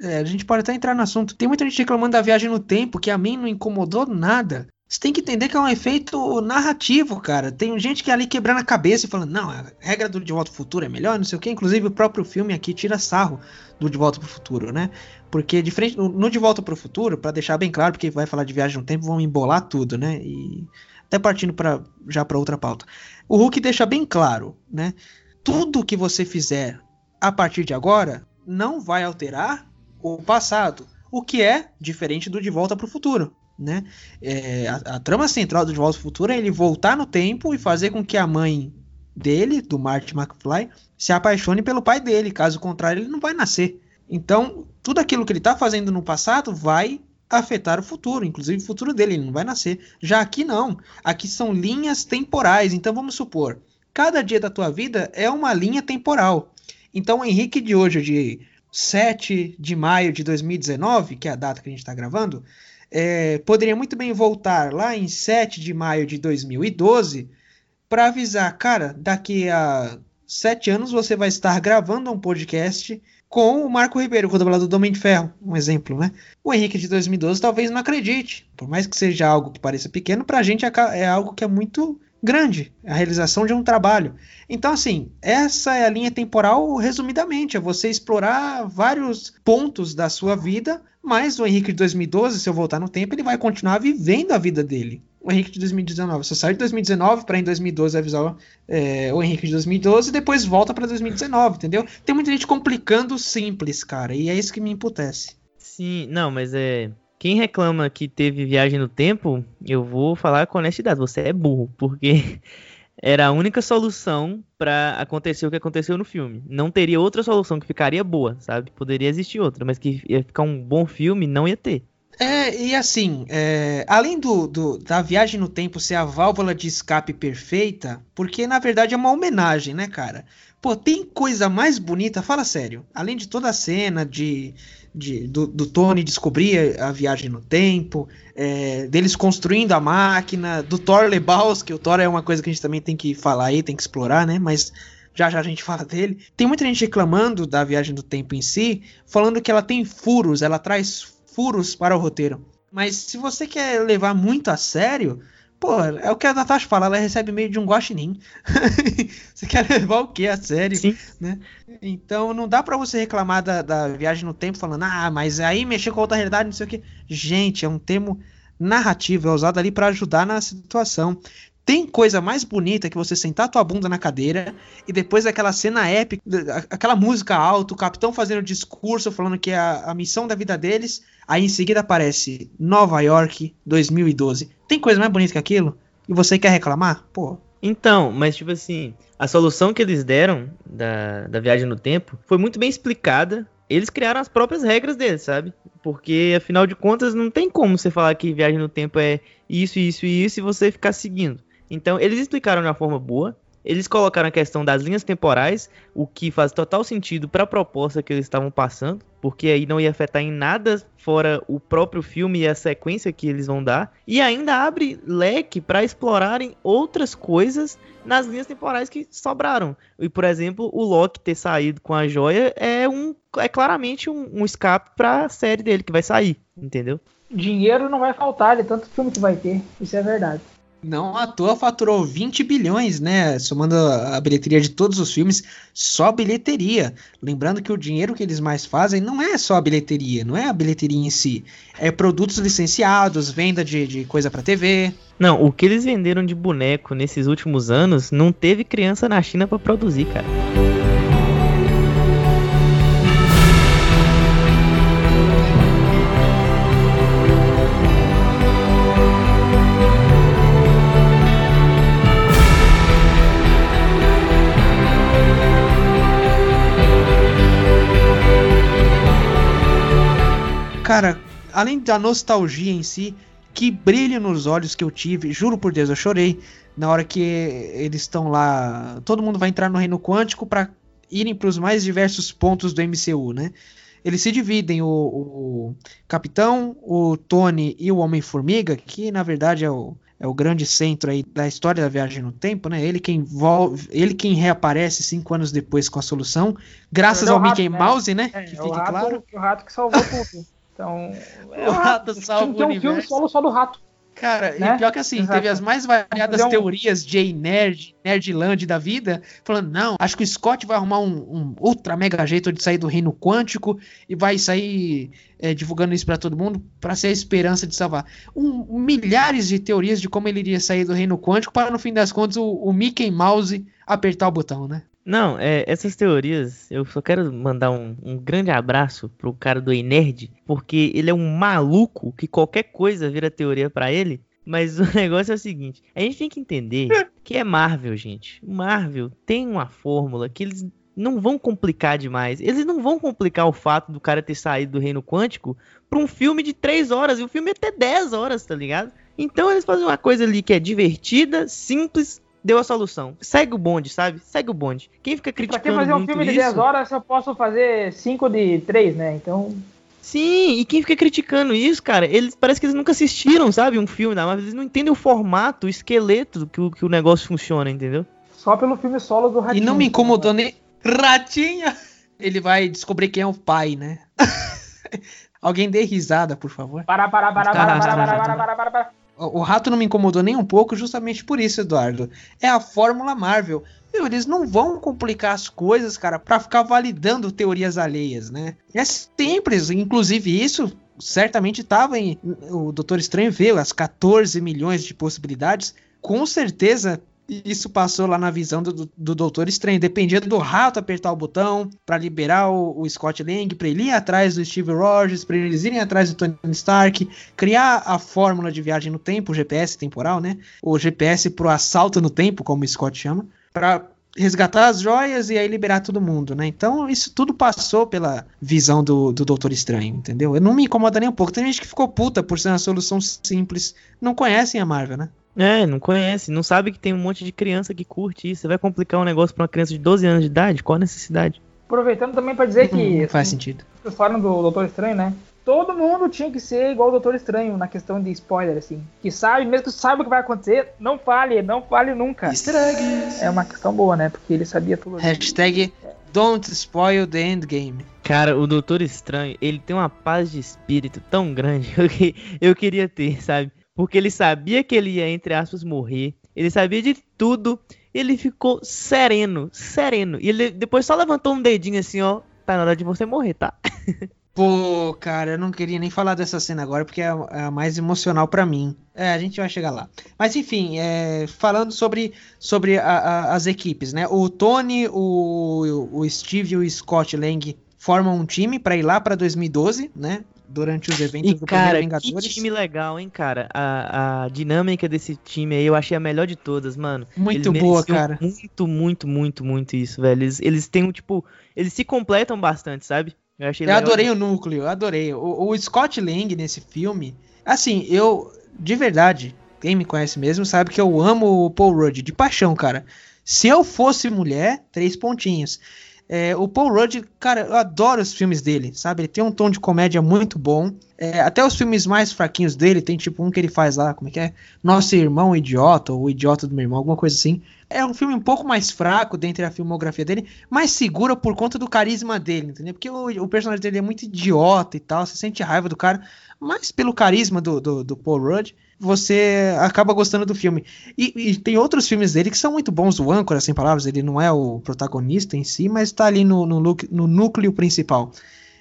é, a gente pode até entrar no assunto, tem muita gente reclamando da viagem no tempo, que a mim não incomodou nada. Você tem que entender que é um efeito narrativo, cara. Tem gente que é ali quebrando a cabeça e falando, não, a regra do De Volta ao Futuro é melhor, não sei o que. Inclusive o próprio filme aqui tira sarro do De Volta para o Futuro, né? Porque diferente no De Volta para o Futuro, para deixar bem claro, porque vai falar de viagem no tempo, vão embolar tudo, né? E até partindo para já para outra pauta. O Hulk deixa bem claro, né? Tudo que você fizer a partir de agora não vai alterar o passado, o que é diferente do De Volta para o Futuro né? É, a, a, trama central do De Volta ao Futuro é ele voltar no tempo e fazer com que a mãe dele, do Marty McFly, se apaixone pelo pai dele. Caso contrário, ele não vai nascer. Então, tudo aquilo que ele está fazendo no passado vai afetar o futuro, inclusive o futuro dele, ele não vai nascer. Já aqui não. Aqui são linhas temporais. Então, vamos supor, cada dia da tua vida é uma linha temporal. Então, o Henrique de hoje, de 7 de maio de 2019, que é a data que a gente está gravando, é, poderia muito bem voltar lá em 7 de maio de 2012 para avisar, cara, daqui a sete anos você vai estar gravando um podcast com o Marco Ribeiro, o dublador do Homem de Ferro, um exemplo, né? O Henrique de 2012 talvez não acredite, por mais que seja algo que pareça pequeno, para a gente é, é algo que é muito grande, a realização de um trabalho. Então, assim, essa é a linha temporal, resumidamente, é você explorar vários pontos da sua vida, mas o Henrique de 2012, se eu voltar no tempo, ele vai continuar vivendo a vida dele. O Henrique de 2019, você sai de 2019 para em 2012 avisar é, o Henrique de 2012 e depois volta para 2019, entendeu? Tem muita gente complicando o simples, cara, e é isso que me emputece. Sim, não, mas é. Quem reclama que teve viagem no tempo, eu vou falar com honestidade, você é burro, porque era a única solução para acontecer o que aconteceu no filme. Não teria outra solução que ficaria boa, sabe? Poderia existir outra, mas que ia ficar um bom filme, não ia ter. É, e assim, é, além do, do, da viagem no tempo ser a válvula de escape perfeita, porque na verdade é uma homenagem, né, cara? Pô, tem coisa mais bonita, fala sério. Além de toda a cena de, de do, do, Tony descobrir a viagem no tempo, é, deles construindo a máquina, do Thor Lebowski, o Thor é uma coisa que a gente também tem que falar aí, tem que explorar, né? Mas já já a gente fala dele. Tem muita gente reclamando da viagem do tempo em si, falando que ela tem furos, ela traz furos para o roteiro. Mas se você quer levar muito a sério, Pô, é o que a Natasha fala, ela recebe meio de um guaxinim. você quer levar o que a sério? Sim. Né? Então não dá para você reclamar da, da, viagem no tempo falando, ah, mas aí mexer com outra realidade, não sei o que. Gente, é um termo narrativo, é usado ali para ajudar na situação. Tem coisa mais bonita que você sentar tua bunda na cadeira e depois aquela cena épica, aquela música alta, o capitão fazendo discurso falando que é a, a missão da vida deles, aí em seguida aparece Nova York 2012. Tem coisa mais bonita que aquilo? E você quer reclamar? Pô. Então, mas tipo assim, a solução que eles deram da, da viagem no tempo foi muito bem explicada eles criaram as próprias regras deles, sabe? Porque, afinal de contas, não tem como você falar que viagem no tempo é isso, isso e isso e você ficar seguindo. Então, eles explicaram de uma forma boa. Eles colocaram a questão das linhas temporais, o que faz total sentido para a proposta que eles estavam passando, porque aí não ia afetar em nada fora o próprio filme e a sequência que eles vão dar, e ainda abre leque para explorarem outras coisas nas linhas temporais que sobraram. E por exemplo, o Loki ter saído com a joia é um é claramente um, um escape para a série dele que vai sair, entendeu? Dinheiro não vai faltar, de tanto filme que vai ter, isso é verdade. Não à toa faturou 20 bilhões, né? Somando a bilheteria de todos os filmes, só bilheteria. Lembrando que o dinheiro que eles mais fazem não é só a bilheteria, não é a bilheteria em si. É produtos licenciados, venda de, de coisa para TV. Não, o que eles venderam de boneco nesses últimos anos não teve criança na China para produzir, cara. Cara, além da nostalgia em si, que brilho nos olhos que eu tive, juro por Deus, eu chorei na hora que eles estão lá. Todo mundo vai entrar no reino quântico para irem para os mais diversos pontos do MCU, né? Eles se dividem, o, o Capitão, o Tony e o Homem-Formiga, que na verdade é o, é o grande centro aí da história da viagem no tempo, né? Ele quem volve, ele quem reaparece cinco anos depois com a solução, graças É ao rato, Mickey né? Mouse, né? É, que é o fique rato, claro. o rato que salvou tudo. Então, é O rato salva tem o um filme solo só do rato. Cara, né? e pior que assim, Exato. teve as mais variadas um- teorias de nerd, nerdland da vida, falando, não, acho que o Scott vai arrumar um, um ultra mega jeito de sair do reino quântico e vai sair é, divulgando isso pra todo mundo pra ser a esperança de salvar. Um, milhares de teorias de como ele iria sair do reino quântico para no fim das contas o, o Mickey Mouse apertar o botão, né? Não, é, essas teorias, eu só quero mandar um, um grande abraço pro cara do Nerd, porque ele é um maluco que qualquer coisa vira teoria pra ele. Mas o negócio é o seguinte: a gente tem que entender que é Marvel, gente. Marvel tem uma fórmula que eles não vão complicar demais. Eles não vão complicar o fato do cara ter saído do reino quântico pra um filme de 3 horas. E o filme é até 10 horas, tá ligado? Então eles fazem uma coisa ali que é divertida, simples, deu a solução. Segue o bonde, sabe? Segue o bonde. Quem fica Pra que criticando fazer um filme de isso... 10 horas se eu posso fazer 5 de 3, né? Então, Sim, e quem fica criticando isso, cara, eles parece que eles nunca assistiram, sabe, um filme, da Marvel, eles não entendem o formato, o esqueleto que o, que o negócio funciona, entendeu? só pelo filme solo do E Ratinho. não me incomodou nem. Ratinha! Ele vai descobrir quem é o pai, né? Alguém dê risada, por favor. Para, para, para, para, para, para, caralho. para, para, para, para. O rato não me incomodou nem um pouco, justamente por isso, Eduardo. É a fórmula Marvel. Meu, eles não vão complicar as coisas, cara, pra ficar validando teorias alheias, né? É simples, inclusive isso certamente tava em. O Doutor Estranho vê as 14 milhões de possibilidades. Com certeza isso passou lá na visão do, do, do Doutor Estranho. Dependia do rato apertar o botão pra liberar o, o Scott Lang, pra ele ir atrás do Steve Rogers, pra eles irem atrás do Tony Stark, criar a fórmula de viagem no tempo, o GPS temporal, né? O GPS pro assalto no tempo, como o Scott chama, pra resgatar as joias e aí liberar todo mundo, né? Então isso tudo passou pela visão do, do Doutor Estranho, entendeu? Eu não me incomoda nem um pouco. Tem gente que ficou puta por ser uma solução simples. Não conhecem a Marvel, né? É, não conhece, não sabe que tem um monte de criança que curte isso. Você vai complicar um negócio pra uma criança de 12 anos de idade? Qual a necessidade? Aproveitando também pra dizer que. Não faz sentido. Vocês falaram do Doutor Estranho, né? Todo mundo tinha que ser igual o Doutor Estranho na questão de spoiler, assim. Que sabe, mesmo que saiba o que vai acontecer, não fale, não fale nunca. É uma questão boa, né? Porque ele sabia tudo. Hashtag Don't spoil the endgame. Cara, o Doutor Estranho, ele tem uma paz de espírito tão grande que- eu queria ter, sabe? Porque ele sabia que ele ia, entre aspas, morrer. Ele sabia de tudo. Ele ficou sereno, sereno. E ele depois só levantou um dedinho assim, ó. Tá na hora de você morrer, tá? Pô, cara, eu não queria nem falar dessa cena agora porque é a, é a mais emocional pra mim. É, a gente vai chegar lá. Mas enfim, é, falando sobre, sobre a- a- as equipes, né? O Tony, o, o Steve e o Scott Lang formam um time pra ir lá pra 2012, né? Durante os eventos E do cara, primeiro que Vingadores. time legal, hein, cara? A, a dinâmica desse time aí eu achei a melhor de todas, mano. Muito Eles boa, cara. Muito, muito, muito, muito isso, velho. Eles, eles têm um tipo. Eles se completam bastante, sabe? Eu, achei Eu adorei o núcleo, eu adorei. O, o Scott Lang nesse filme, assim, eu, de verdade, quem me conhece mesmo sabe que eu amo o Paul Rudd, de paixão, cara. Se eu fosse mulher, três pontinhos. É, o Paul Rudd, cara, eu adoro os filmes dele, sabe? Ele tem um tom de comédia muito bom. É, até os filmes mais fraquinhos dele, tem tipo um que ele faz lá, como é que é? Nosso Irmão Idiota, ou O Idiota do Meu Irmão, alguma coisa assim. É um filme um pouco mais fraco dentre a filmografia dele, mas segura por conta do carisma dele, entendeu? Porque o, o personagem dele é muito idiota e tal, você sente raiva do cara, mas pelo carisma do, do, do Paul Rudd, você acaba gostando do filme. E, e tem outros filmes dele que são muito bons. O Âncora, sem palavras, ele não é o protagonista em si, mas tá ali no, no, no núcleo principal.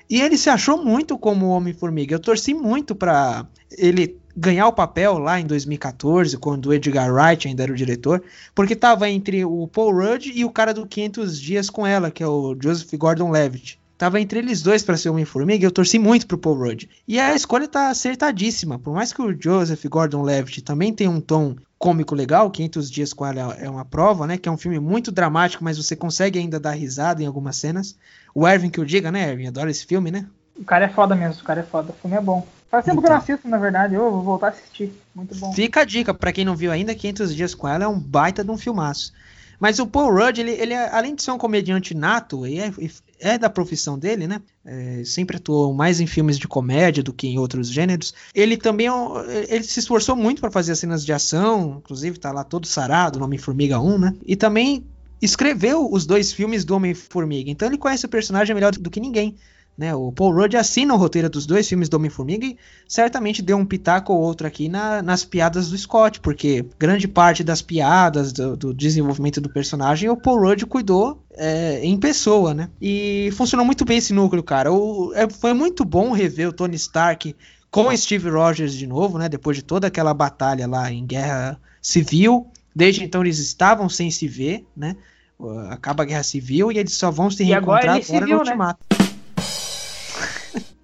E ele se achou muito como Homem-Formiga. Eu torci muito pra ele ganhar o papel lá em 2014, quando o Edgar Wright ainda era o diretor, porque tava entre o Paul Rudd e o cara do 500 Dias com Ela, que é o Joseph Gordon-Levitt. Tava entre eles dois pra ser Homem-Formiga e eu torci muito pro Paul Rudd. E a escolha tá acertadíssima. Por mais que o Joseph Gordon-Levitt também tenha um tom cômico legal, 500 Dias com Ela é uma prova, né? Que é um filme muito dramático, mas você consegue ainda dar risada em algumas cenas. O Erwin que eu diga, né, Erwin? Adora esse filme, né? O cara é foda mesmo, o cara é foda. O filme é bom. Faz tempo que eu não assisto, na verdade. Eu vou voltar a assistir. Muito bom. Fica a dica, pra quem não viu ainda, 500 Dias com Ela é um baita de um filmaço. Mas o Paul Rudd, ele, ele é- além de ser um comediante nato, e é, é da profissão dele, né? É, sempre atuou mais em filmes de comédia do que em outros gêneros. Ele também é ele se esforçou muito para fazer as cenas de ação, inclusive tá lá todo sarado, no Homem-Formiga 1, né? E também escreveu os dois filmes do Homem-Formiga. Então ele conhece o personagem melhor do que ninguém. Né, o Paul Rudd assina o roteiro dos dois filmes do Homem-Formiga e certamente deu um pitaco ou outro aqui na- nas piadas do Scott, porque grande parte das piadas, do, do desenvolvimento do personagem, o Paul Rudd cuidou é, em pessoa, né? E funcionou muito bem esse núcleo, cara. O- é- foi muito bom rever o Tony Stark com Steve Rogers de novo, né? Depois de toda aquela batalha lá em Guerra Civil. Desde então eles estavam sem se ver, né? Acaba a Guerra Civil e eles só vão se E agora reencontrar se agora viu, no né? Ultimato.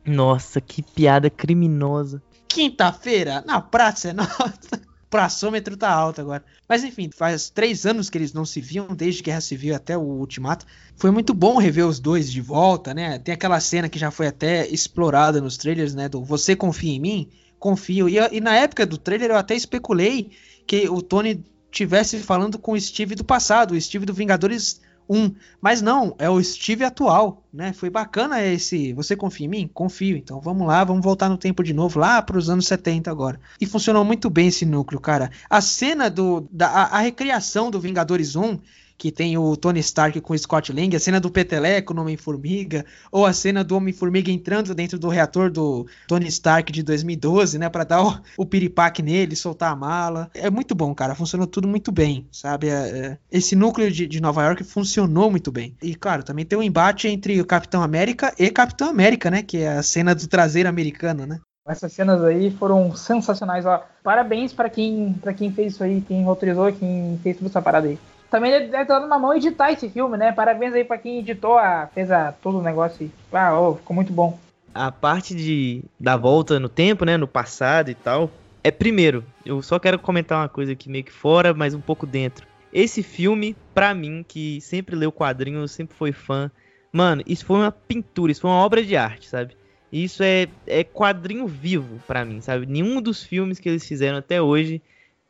Nossa, que piada criminosa. Quinta-feira, na praça é nossa. O praçômetro tá alto agora. Mas enfim, faz três anos que eles não se viam, desde Guerra Civil até o Ultimato. Foi muito bom rever os dois de volta, né? Tem aquela cena que já foi até explorada nos trailers, né? Do Você Confia em Mim? Confio. E, e na época do trailer eu até especulei que o Tony tivesse falando com o Steve do passado, o Steve do Vingadores 1. Mas não, é o Steve atual, né? Foi bacana esse. Você confia em mim? Confio. Então vamos lá, vamos voltar no tempo de novo, lá para os anos 70 agora. E funcionou muito bem esse núcleo, cara. A cena do. Da, a, a recriação do Vingadores 1. Que tem o Tony Stark com o Scott Lang, a cena do Peteleco no Homem-Formiga, ou a cena do Homem-Formiga entrando dentro do reator do Tony Stark de 2012, né, para dar o, o piripaque nele, soltar a mala. É muito bom, cara, funcionou tudo muito bem, sabe? É, é, esse núcleo de, de Nova York funcionou muito bem. E, claro, também tem um embate entre o Capitão América e Capitão América, né, que é a cena do traseiro americano, né? Essas cenas aí foram sensacionais, ó. Parabéns pra quem, pra quem fez isso aí, quem roteirizou, quem fez tudo essa parada aí. Também deve deve estar numa mão editar esse filme, né? Parabéns aí pra quem editou, a, fez a, todo o negócio. Ah, ó, ficou muito bom. A parte de da volta no tempo, né, no passado e tal, é primeiro, eu só quero comentar uma coisa aqui meio que fora, mas um pouco dentro. Esse filme, pra mim, que sempre leu quadrinhos, sempre foi fã, mano, isso foi uma pintura, isso foi uma obra de arte, sabe? Isso é, é quadrinho vivo pra mim, sabe? Nenhum dos filmes que eles fizeram até hoje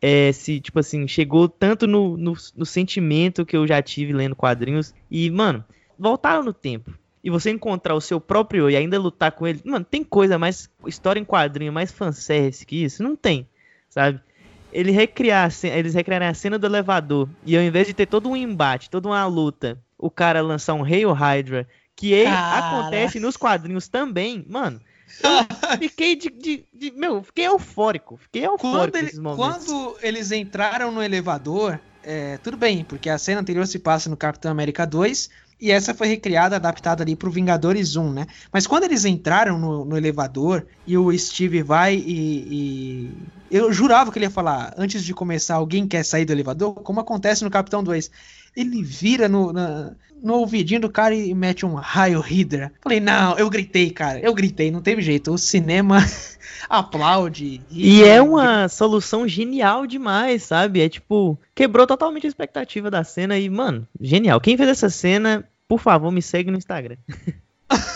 é, se, tipo assim, chegou tanto no, no, no sentimento que eu já tive lendo quadrinhos. E, mano, voltaram no tempo. E você encontrar o seu próprio eu e ainda lutar com ele. Mano, tem coisa mais. História em quadrinho mais fanservice que isso? Não tem, sabe? Ele recriar, eles recriarem a cena do elevador. E ao invés de ter todo um embate, toda uma luta, o cara lançar um Hail Hydra, que ele, acontece nos quadrinhos também, mano. Eu fiquei de, de, de- Meu, fiquei eufórico. Fiquei eufórico Quando, ele- quando eles entraram no elevador, é, tudo bem, porque a cena anterior se passa no Capitão América 2 e essa foi recriada, adaptada ali pro Vingadores 1, né? Mas quando eles entraram no, no elevador e o Steve vai e, e- Eu jurava que ele ia falar, antes de começar, alguém quer sair do elevador? Como acontece no Capitão 2. Ele vira no, na- no ouvidinho do cara e mete um raio Hydra. Falei, não, eu gritei, cara. Eu gritei, não teve jeito. O cinema aplaude. ri, E é uma solução genial demais, sabe? É tipo, quebrou totalmente a expectativa da cena e, mano, genial. Quem fez essa cena, por favor, me segue no Instagram.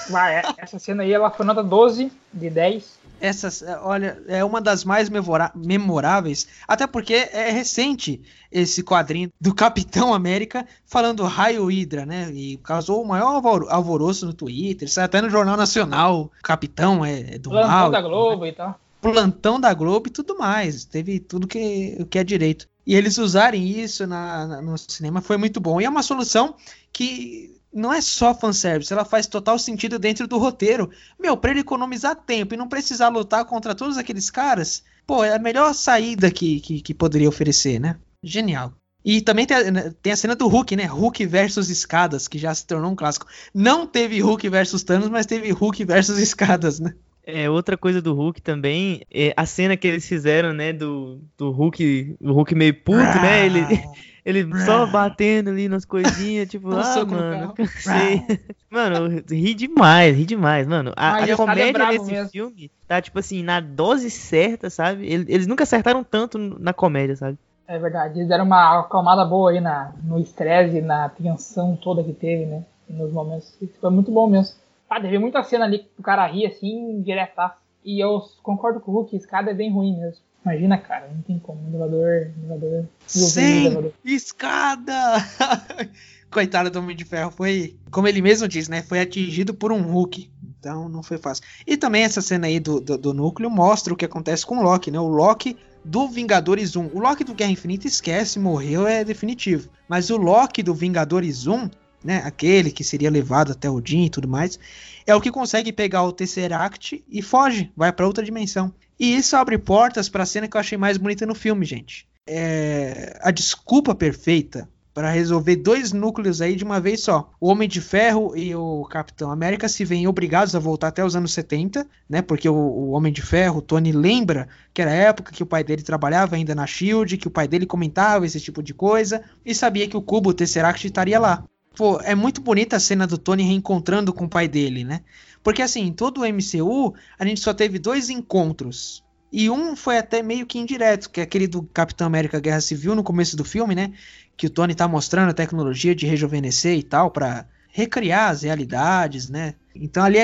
Vai, é- essa cena aí, ela foi nota 12 de 10. Essas, é, olha, é uma das mais memoráveis, até porque é recente esse quadrinho do Capitão América falando raio Hydra, né? E causou o maior alvor- alvoroço no Twitter, até no Jornal Nacional, Capitão é, é do Plantão mal. da Globo e tal. plantão da Globo e tudo mais. Teve tudo que, o que é direito. E eles usarem isso na, na- no cinema foi muito bom. E é uma solução que não é só fanservice, ela faz total sentido dentro do roteiro. Meu, pra ele economizar tempo e não precisar lutar contra todos aqueles caras, pô, é a melhor saída que, que, que poderia oferecer, né? Genial. E também tem a, tem a cena do Hulk, né? Hulk versus escadas, que já se tornou um clássico. Não teve Hulk versus Thanos, mas teve Hulk versus escadas, né? É, outra coisa do Hulk também, é a cena que eles fizeram, né, do, do Hulk, o Hulk meio puto, né, ele, ele só batendo ali nas coisinhas, tipo, um ah, mano, cansei. Mano, ri demais, ri demais, mano. A, Ah, a é comédia desse mesmo. filme tá, tipo assim, na dose certa, sabe? Eles, nunca acertaram tanto na comédia, sabe? É verdade, eles deram uma acalmada boa aí na, no estresse, na tensão toda que teve, né? Nos momentos. Foi muito bom mesmo. Ah, teve muita cena ali que o cara ri assim, diretaço. E eu concordo com o Hulk, escada é bem ruim mesmo. Imagina, cara, não tem como. Elevador, elevador. Sem elevador. escada! Coitado do Homem de Ferro, foi, como ele mesmo diz, né? Foi atingido por um Hulk. Então não foi fácil. E também essa cena aí do, do, do núcleo mostra o que acontece com o Loki, né? O Loki do Vingadores 1. O Loki do Guerra Infinita esquece, morreu, é definitivo. Mas o Loki do Vingadores 1, né? Aquele que seria levado até Odin e tudo mais, é o que consegue pegar o Tesseract e foge, vai para outra dimensão. E isso abre portas para a cena que eu achei mais bonita no filme, gente. É a desculpa perfeita para resolver dois núcleos aí de uma vez só. O Homem de Ferro e o Capitão América se veem obrigados a voltar até os anos 70, né? Porque o, o Homem de Ferro, o Tony, lembra que era a época que o pai dele trabalhava ainda na Shield, que o pai dele comentava esse tipo de coisa e sabia que o cubo Tesseract estaria lá. Pô, é muito bonita a cena do Tony reencontrando com o pai dele, né? Porque assim, todo o MCU, a gente só teve dois encontros. E um foi até meio que indireto, que é aquele do Capitão América Guerra Civil no começo do filme, né? Que o Tony tá mostrando a tecnologia de rejuvenescer e tal, pra recriar as realidades, né? Então ali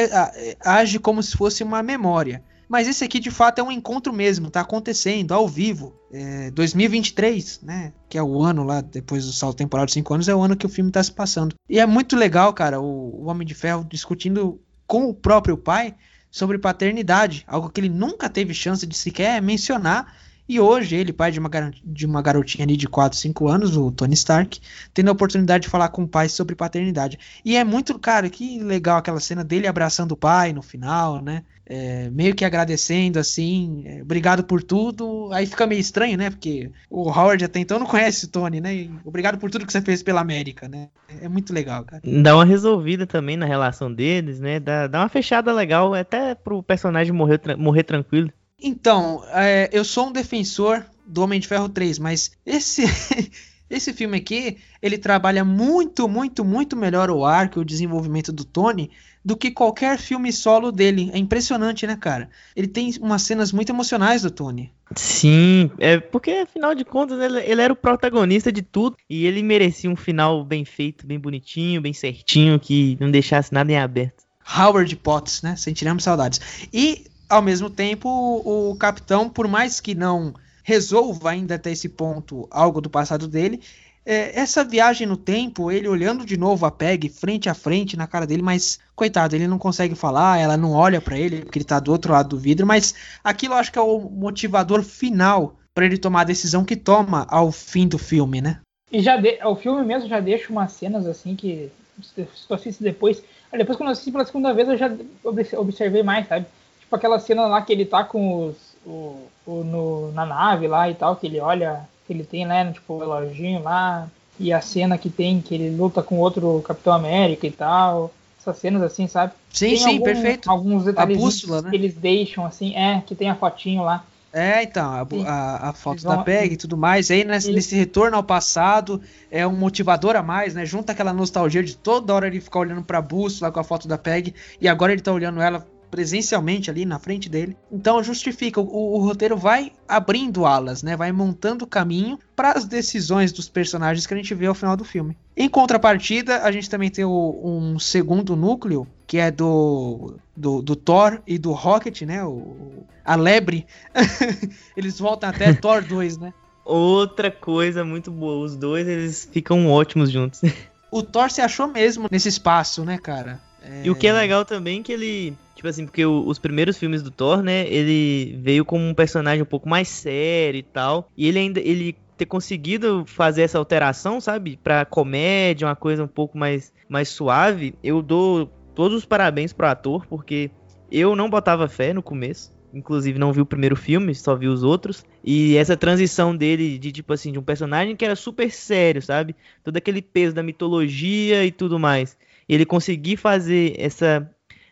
age como se fosse uma memória. Mas esse aqui de fato é um encontro mesmo, tá acontecendo ao vivo. É 2023, né? Que é o ano lá, depois do salto temporal de 5 anos, é o ano que o filme tá se passando. E é muito legal, cara, o, o Homem de Ferro discutindo com o próprio pai sobre paternidade, algo que ele nunca teve chance de sequer mencionar. E hoje, ele, pai de uma, de uma garotinha ali de 4, 5 anos, o Tony Stark, tendo a oportunidade de falar com o pai sobre paternidade. E é muito, cara, que legal aquela cena dele abraçando o pai no final, né? É, meio que agradecendo, assim, é, obrigado por tudo. Aí fica meio estranho, né? Porque o Howard até então não conhece o Tony, né? E obrigado por tudo que você fez pela América, né? É muito legal, cara. Dá uma resolvida também na relação deles, né? Dá, dá uma fechada legal, até pro personagem morrer, morrer tranquilo. Então, é, eu sou um defensor do Homem de Ferro 3, mas esse esse filme aqui, ele trabalha muito, muito, muito melhor o arco e o desenvolvimento do Tony do que qualquer filme solo dele. É impressionante, né, cara? Ele tem umas cenas muito emocionais do Tony. Sim, é porque afinal de contas ele, ele era o protagonista de tudo e ele merecia um final bem feito, bem bonitinho, bem certinho, que não deixasse nada em aberto. Howard Potts, né? Sentiremos saudades. E, ao mesmo tempo, o, capitão, por mais que não resolva ainda até esse ponto algo do passado dele, é, essa viagem no tempo, ele olhando de novo a Peg frente a frente na cara dele, mas coitado, ele não consegue falar, ela não olha pra ele porque ele tá do outro lado do vidro, mas aquilo eu acho que é o motivador final pra ele tomar a decisão que toma ao fim do filme, né? E já de, o filme mesmo já deixa umas cenas assim que se tu assiste depois. aí Depois quando eu assisti pela segunda vez eu já obs- observei mais, sabe? Tipo aquela cena lá que ele tá com os. O, o- no, na nave lá e tal, que ele olha, que ele tem, né, tipo, o reloginho lá, e a cena que tem, que ele luta com outro Capitão América e tal. Essas cenas assim, sabe? Sim, Tem sim, algum- perfeito. Alguns detalhes bússola, né? que eles deixam, assim, é, que tem a fotinho lá. É, então, a, a, a foto Eles da vão- PEG e tudo mais, aí nesse, Eles- nesse retorno ao passado é um motivador a mais, né? Junta aquela nostalgia de toda hora ele ficar olhando pra bússola com a foto da PEG e agora ele tá olhando ela presencialmente ali na frente dele. Então justifica, o, o roteiro vai abrindo alas, né? Vai montando o caminho para as decisões dos personagens que a gente vê ao final do filme. Em contrapartida, a gente também tem o, um segundo núcleo, que é do, do, do, Thor e do Rocket, né? O, a lebre. Eles voltam até Thor 2, né? Outra coisa muito boa, os dois eles ficam ótimos juntos. O Thor se achou mesmo nesse espaço, né, cara? É... E o que é legal também é que ele, tipo assim, porque o, os primeiros filmes do Thor, né, ele veio como um personagem um pouco mais sério e tal, e ele ainda ele ter conseguido fazer essa alteração, sabe, para comédia, uma coisa um pouco mais mais suave, eu dou todos os parabéns pro ator, porque eu não botava fé no começo inclusive não viu o primeiro filme, só viu os outros. E essa transição dele de tipo assim, de um personagem que era super sério, sabe? Todo aquele peso da mitologia e tudo mais. Ele conseguir fazer essa,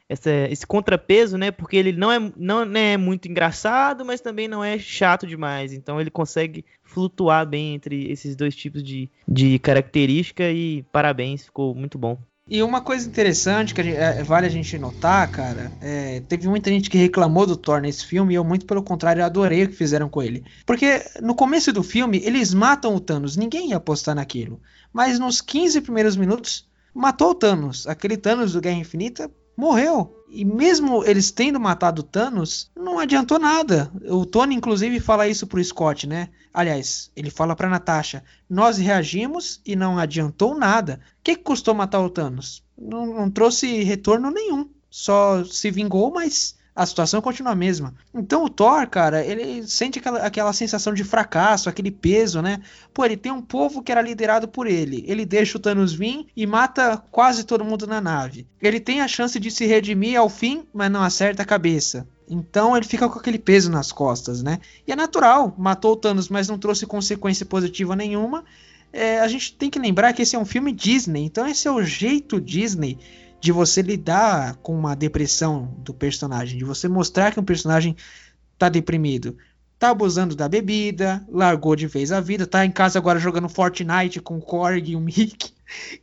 essa esse contrapeso, né? Porque ele não é, não é muito engraçado, mas também não é chato demais. Então ele consegue flutuar bem entre esses dois tipos de, de característica e parabéns, ficou muito bom. E uma coisa interessante que gente, é, vale a gente notar, cara, é, teve muita gente que reclamou do Thor nesse filme e eu, muito pelo contrário, adorei o que fizeram com ele. Porque no começo do filme, eles matam o Thanos, ninguém ia apostar naquilo. Mas nos 15 primeiros minutos, matou o Thanos. Aquele Thanos do Guerra Infinita morreu. E mesmo eles tendo matado Thanos, não adiantou nada. O Tony, inclusive, fala isso pro Scott, né? Aliás, ele fala pra Natasha: Nós reagimos e não adiantou nada. O que, que custou matar o Thanos? Não, não trouxe retorno nenhum. Só se vingou, mas a situação continua a mesma. Então o Thor, cara, ele sente aquela, aquela sensação de fracasso, aquele peso, né? Pô, ele tem um povo que era liderado por ele. Ele deixa o Thanos vir e mata quase todo mundo na nave. Ele tem a chance de se redimir ao fim, mas não acerta a cabeça. Então ele fica com aquele peso nas costas, né? E é natural, matou o Thanos, mas não trouxe consequência positiva nenhuma. É, a gente tem que lembrar que esse é um filme Disney, então esse é o jeito Disney de você lidar com uma depressão do personagem, de você mostrar que um personagem tá deprimido. Tá abusando da bebida, largou de vez a vida, tá em casa agora jogando Fortnite com o Korg e o Mickey,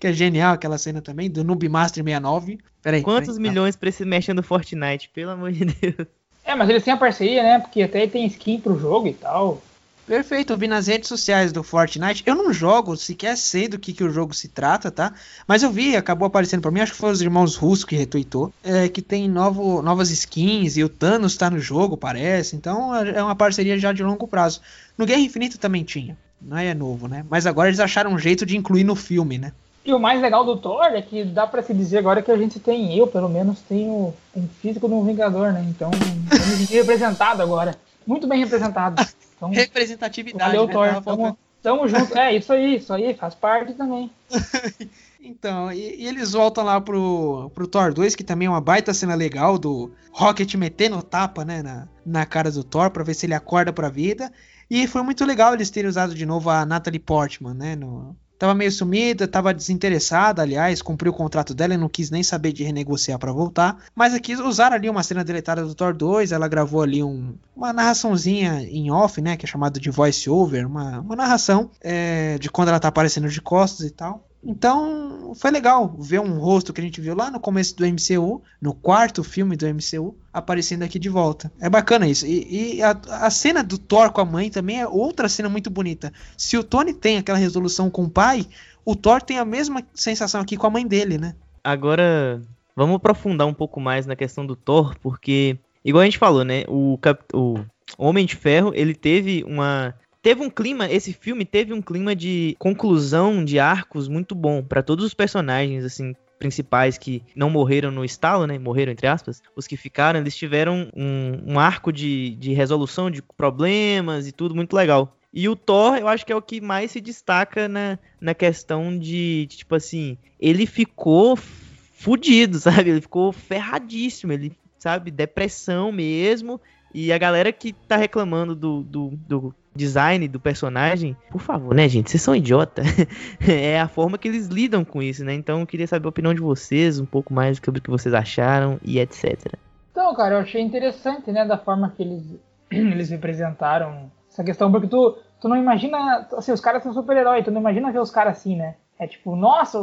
que é genial aquela cena também, do Noob Master 69. Peraí, Quantos peraí, milhões tá. pra esse mexer no Fortnite, pelo amor de Deus. É, mas eles têm a parceria, né? Porque até tem skin pro jogo e tal. Perfeito, eu vi nas redes sociais do Fortnite. Eu não jogo, sequer sei do que, que o jogo se trata, tá? Mas eu vi, acabou aparecendo para mim, acho que foi os irmãos russos que retweetou, é, que tem novo, novas skins e o Thanos tá no jogo, parece. Então é uma parceria já de longo prazo. No Guerra Infinita também tinha, não é novo, né? Mas agora eles acharam um jeito de incluir no filme, né? E o mais legal do Thor é que dá para se dizer agora que a gente tem, eu pelo menos, tenho, tenho físico de um Vingador, né? Então, estamos representado agora. Muito bem representado. Então, Representatividade. Valeu, né? Thor. Tamo, tamo junto. É, isso aí, isso aí, faz parte também. Então, e, e, eles voltam lá pro, pro Thor 2, que também é uma baita cena legal do Rocket metendo tapa, né, na, na cara do Thor pra ver se ele acorda pra vida. E foi muito legal eles terem usado de novo a Natalie Portman, né, no, Tava meio sumida, tava desinteressada, aliás, cumpriu o contrato dela e não quis nem saber de renegociar para voltar. Mas aqui usaram ali uma cena deletada do Thor 2, ela gravou ali um, uma narraçãozinha em off, né, que é chamada de voice over, uma, uma narração é, de quando ela tá aparecendo de costas e tal. Então, foi legal ver um rosto que a gente viu lá no começo do MCU, no quarto filme do MCU, aparecendo aqui de volta. É bacana isso. E, e a, a, cena do Thor com a mãe também é outra cena muito bonita. Se o Tony tem aquela resolução com o pai, o Thor tem a mesma sensação aqui com a mãe dele, né? Agora, vamos aprofundar um pouco mais na questão do Thor, porque, igual a gente falou, né? O, Cap... o Homem de Ferro, ele teve uma teve um clima, esse filme teve um clima de conclusão de arcos muito bom para todos os personagens, assim, principais que não morreram no estalo, né? Morreram, entre aspas. Os que ficaram, eles tiveram um, um arco de, de resolução de problemas e tudo muito legal. E o Thor, eu acho que é o que mais se destaca na, na questão de, de tipo assim, ele ficou fudido, sabe? Ele ficou ferradíssimo, ele, sabe? Depressão mesmo. E a galera que tá reclamando do, do, do design do personagem, por favor, né, gente? Vocês são idiota. é a forma que eles lidam com isso, né? Então eu queria saber a opinião de vocês, um pouco mais sobre o que vocês acharam e etc. Então, cara, eu achei interessante, né, da forma que eles, eles representaram essa questão, porque tu, tu não imagina, assim, os caras são super-heróis, tu não imagina ver os caras assim, né? É tipo, nossa,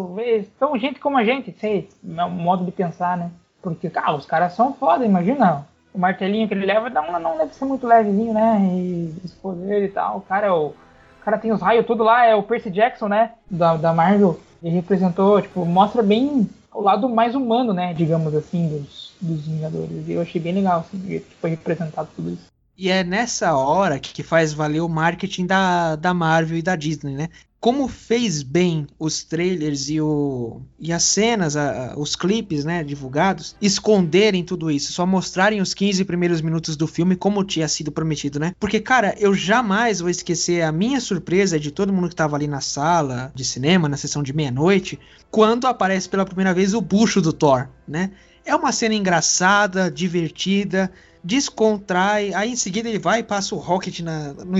são gente como a gente, sei, é um modo de pensar, né? Porque, cara, os caras são foda, imagina. O martelinho que ele leva não, não deve ser muito levezinho, né? E os poderes e tal. O cara, é o, o cara tem os raios tudo lá, é o Percy Jackson, né? Da, da Marvel. Ele representou, tipo, mostra bem o lado mais humano, né? Digamos assim, dos, dos Vingadores. E eu achei bem legal, assim, o que foi representado tudo isso. E é nessa hora que faz valer o marketing da, da Marvel e da Disney, né? Como fez bem os trailers e, o, e as cenas, a, os clipes, né, divulgados, esconderem tudo isso, só mostrarem os 15 primeiros minutos do filme como tinha sido prometido, né? Porque, cara, eu jamais vou esquecer a minha surpresa de todo mundo que tava ali na sala de cinema, na sessão de meia-noite, quando aparece pela primeira vez o bucho do Thor, né? É uma cena engraçada, divertida, descontrai, aí em seguida ele vai e passa o Rocket na, no,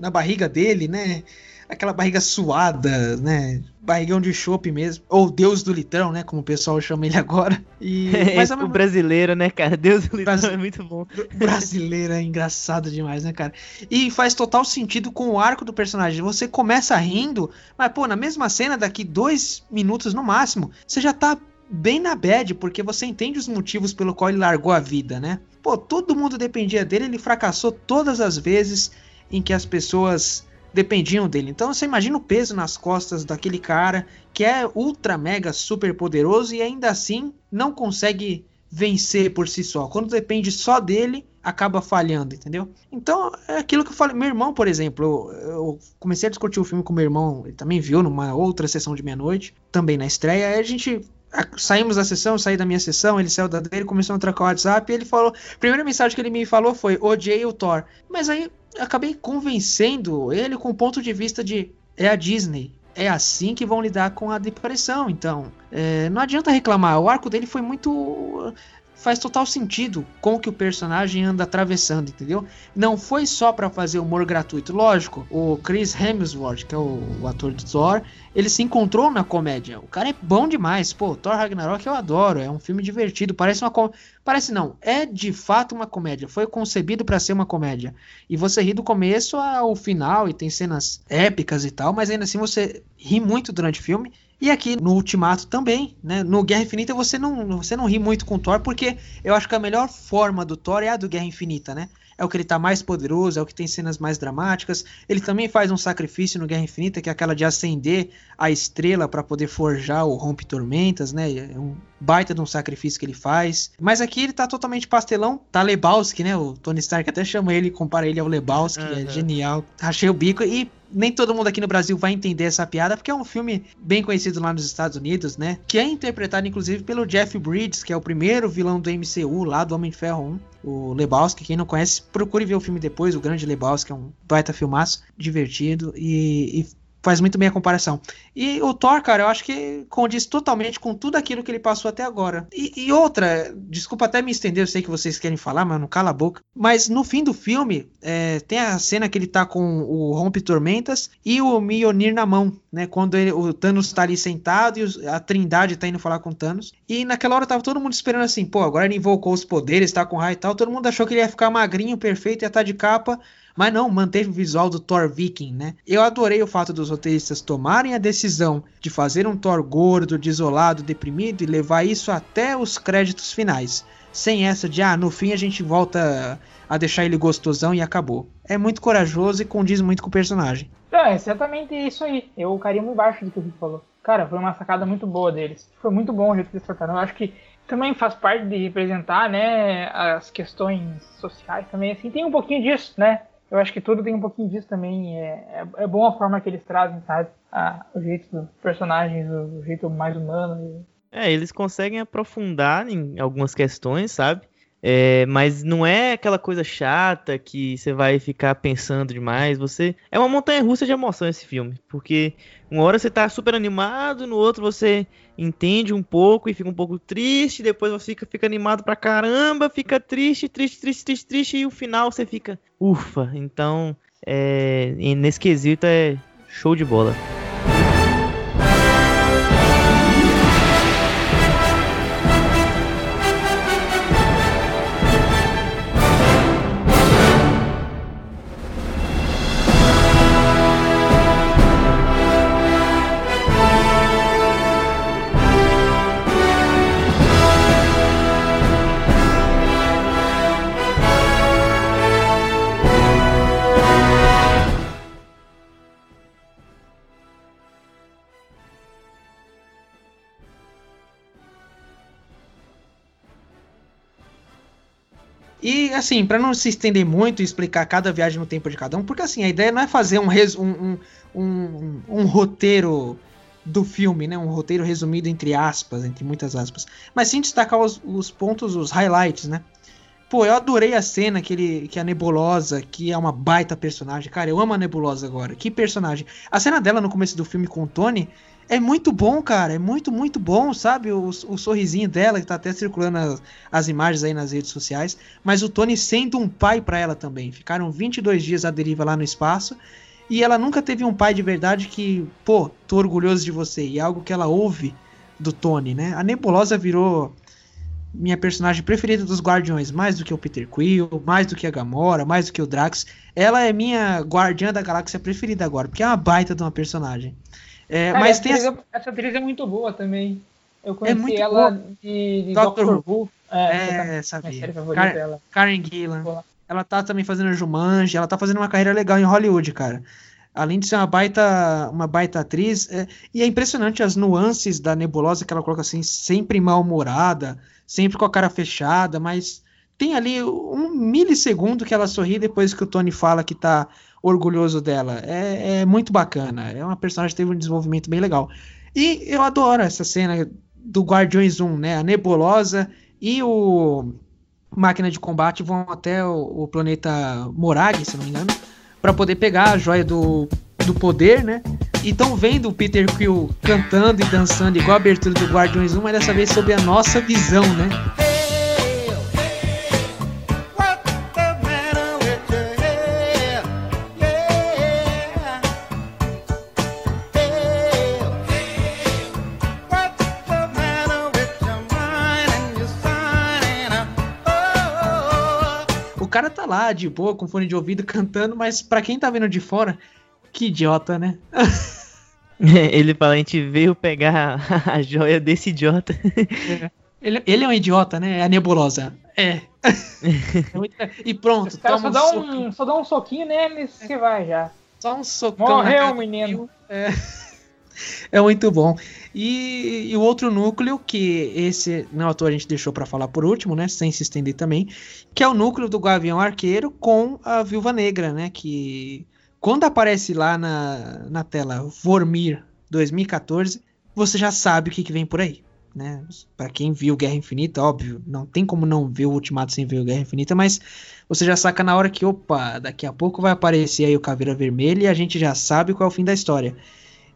na barriga dele, né? Aquela barriga suada, né? Barrigão de chope mesmo. Ou Deus do Litrão, né? Como o pessoal chama ele agora. E, mas é o brasileiro, né, cara? Deus do Litrão Bras... é muito bom. Brasileiro é engraçado demais, né, cara? E faz total sentido com o arco do personagem. Você começa rindo, mas, pô, na mesma cena, daqui dois minutos no máximo, você já tá bem na bad, porque você entende os motivos pelo qual ele largou a vida, né? Pô, todo mundo dependia dele, ele fracassou todas as vezes em que as pessoas dependiam dele. Então você imagina o peso nas costas daquele cara que é ultra mega super poderoso e ainda assim não consegue vencer por si só. Quando depende só dele, acaba falhando, entendeu? Então é aquilo que eu falei. Meu irmão, por exemplo, eu, eu comecei a discutir o filme com meu irmão, ele também viu numa outra sessão de meia-noite, também na estreia. Aí a gente saímos da sessão, saí da minha sessão, ele saiu da dele, começou a trocar o WhatsApp e ele falou. Primeira mensagem que ele me falou foi: odiei o Thor. Mas aí acabei convencendo ele com o ponto de vista de é a Disney. É assim que vão lidar com a depressão. Então, é, não adianta reclamar. O arco dele foi muito faz total sentido com o que o personagem anda atravessando, entendeu? Não foi só para fazer humor gratuito. Lógico, o Chris Hemsworth, que é o, o, ator do Thor, ele se encontrou na comédia. O cara é bom demais. Pô, Thor Ragnarok eu adoro. É um filme divertido. Parece uma com... Parece não. É de fato uma comédia. Foi concebido para ser uma comédia. E você ri do começo ao final e tem cenas épicas e tal, mas ainda assim você ri muito durante o filme. E aqui no Ultimato também, né? No Guerra Infinita você não, você não ri muito com o Thor, porque eu acho que a melhor forma do Thor é a do Guerra Infinita, né? É o que ele tá mais poderoso, é o que tem cenas mais dramáticas. Ele também faz um sacrifício no Guerra Infinita, que é aquela de acender a estrela para poder forjar o Rompe Tormentas, né? É um baita de um sacrifício que ele faz. Mas aqui ele tá totalmente pastelão. Tá Lebowski, né? O Tony Stark até chama ele, compara ele ao Lebowski, uhum. é genial. Achei o bico e nem todo mundo aqui no Brasil vai entender essa piada, porque é um filme bem conhecido lá nos Estados Unidos, né? Que é interpretado inclusive pelo Jeff Bridges, que é o primeiro vilão do MCU lá do Homem de Ferro 1. O Lebowski, quem não conhece, procure ver o filme depois. O Grande Lebowski é um baita filmaço, divertido e, e faz muito bem a comparação. E o Thor, cara, eu acho que condiz totalmente com tudo aquilo que ele passou até agora. E, e, outra, desculpa até me estender, eu sei que vocês querem falar, mas não cala a boca. Mas no fim do filme, é, tem a cena que ele tá com o Rompe Tormentas e o Mjolnir na mão, né? Quando ele, o Thanos tá ali sentado e os, a Trindade tá indo falar com o Thanos. E naquela hora tava todo mundo esperando assim, pô, agora ele invocou os poderes, tá com raio e tal. Todo mundo achou que ele ia ficar magrinho, perfeito, ia estar tá de capa. Mas não, manteve o visual do Thor Viking, né? Eu adorei o fato dos roteiristas tomarem a decisão de fazer um Thor gordo, desolado, deprimido e levar isso até os créditos finais. Sem essa de, ah, no fim a gente volta a deixar ele gostosão e acabou. É muito corajoso e condiz muito com o personagem. É, exatamente isso aí. Eu caria muito baixo do que o Rick falou. Cara, foi uma sacada muito boa deles. Foi muito bom o jeito que eles trataram. Eu acho que também faz parte de representar, né, as questões sociais também, assim, tem um pouquinho disso, né? Eu acho que tudo tem um pouquinho disso também. É, é, é bom a forma que eles trazem, sabe? Ah, o jeito dos personagens, o jeito mais humano. É, eles conseguem aprofundar em algumas questões, sabe? É, mas não é aquela coisa chata que você vai ficar pensando demais. Você é uma montanha russa de emoção esse filme, porque uma hora você tá super animado, no outro você entende um pouco e fica um pouco triste, depois você fica, fica animado pra caramba, fica triste, triste, triste, triste, triste e o final você fica ufa. Então, é, nesse quesito é show de bola. E assim, para não se estender muito e explicar cada viagem no tempo de cada um, porque assim, a ideia não é fazer um, res, um, um, um, um roteiro do filme, né? Um roteiro resumido entre aspas, entre muitas aspas. Mas sim destacar os, os pontos, os highlights, né? Pô, eu adorei a cena que, ele, que a Nebulosa, que é uma baita personagem. Cara, eu amo a Nebulosa agora. Que personagem. A cena dela no começo do filme com o Tony é muito bom, cara. É muito, muito bom, sabe? O, o sorrisinho dela, que tá até circulando as, as, imagens aí nas redes sociais. Mas o Tony sendo um pai para ela também. Ficaram 22 dias à deriva lá no espaço. E ela nunca teve um pai de verdade que, pô, tô orgulhoso de você. E é algo que ela ouve do Tony, né? A Nebulosa virou minha personagem preferida dos Guardiões, mais do que o Peter Quill, mais do que a Gamora, mais do que o Drax. Ela é minha guardiã da galáxia preferida agora, porque é uma baita de uma personagem. É, Cara, mas essa tem atriz, as... é- essa atriz é muito boa também. Eu conheci muito ela boa. de, de Doctor Doctor, Who. Who. É, É, essa sabia. série favorita Car- dela. Karen Gillan. Ela tá também fazendo Jumanji, ela tá fazendo uma carreira legal em Hollywood, cara. Além de ser uma baita, uma baita atriz, é- e é impressionante as nuances da nebulosa que ela coloca assim, sempre mal-humorada, sempre com a cara fechada, mas tem ali um milissegundo que ela sorri depois que o Tony fala que tá orgulhoso dela. É, é muito bacana. É uma personagem que teve um desenvolvimento bem legal. E eu adoro essa cena do Guardiões 1, né? A nebulosa e o máquina de combate vão até o, o planeta Morag, se não me engano, para poder pegar a joia do, do poder, né? E estão vendo o Peter Quill cantando e dançando igual a abertura do Guardiões 1, mas dessa vez sob a nossa visão, né? Cara tá lá de boa com fone de ouvido cantando, mas pra quem tá vendo de fora, que idiota, né? Ele fala, a gente veio pegar a joia desse idiota. Ele, ele é um idiota, né? É a nebulosa. É. É muito- e pronto, só toma dão soco- um, só dão um soquinho nele e você vai já. Só um socão. Morreu cara o menino. É. É muito bom. E, o outro núcleo, que esse não à toa a gente deixou pra falar por último, né? Sem se estender também, que é o núcleo do Gavião Arqueiro com a Viúva Negra, né? Que quando aparece lá na, na tela Vormir 2014, você já sabe o que, que vem por aí. Né? Para quem viu Guerra Infinita, óbvio, não tem como não ver o Ultimato sem ver o Guerra Infinita, mas você já saca na hora que, opa, daqui a pouco vai aparecer aí o Caveira Vermelha e a gente já sabe qual é o fim da história.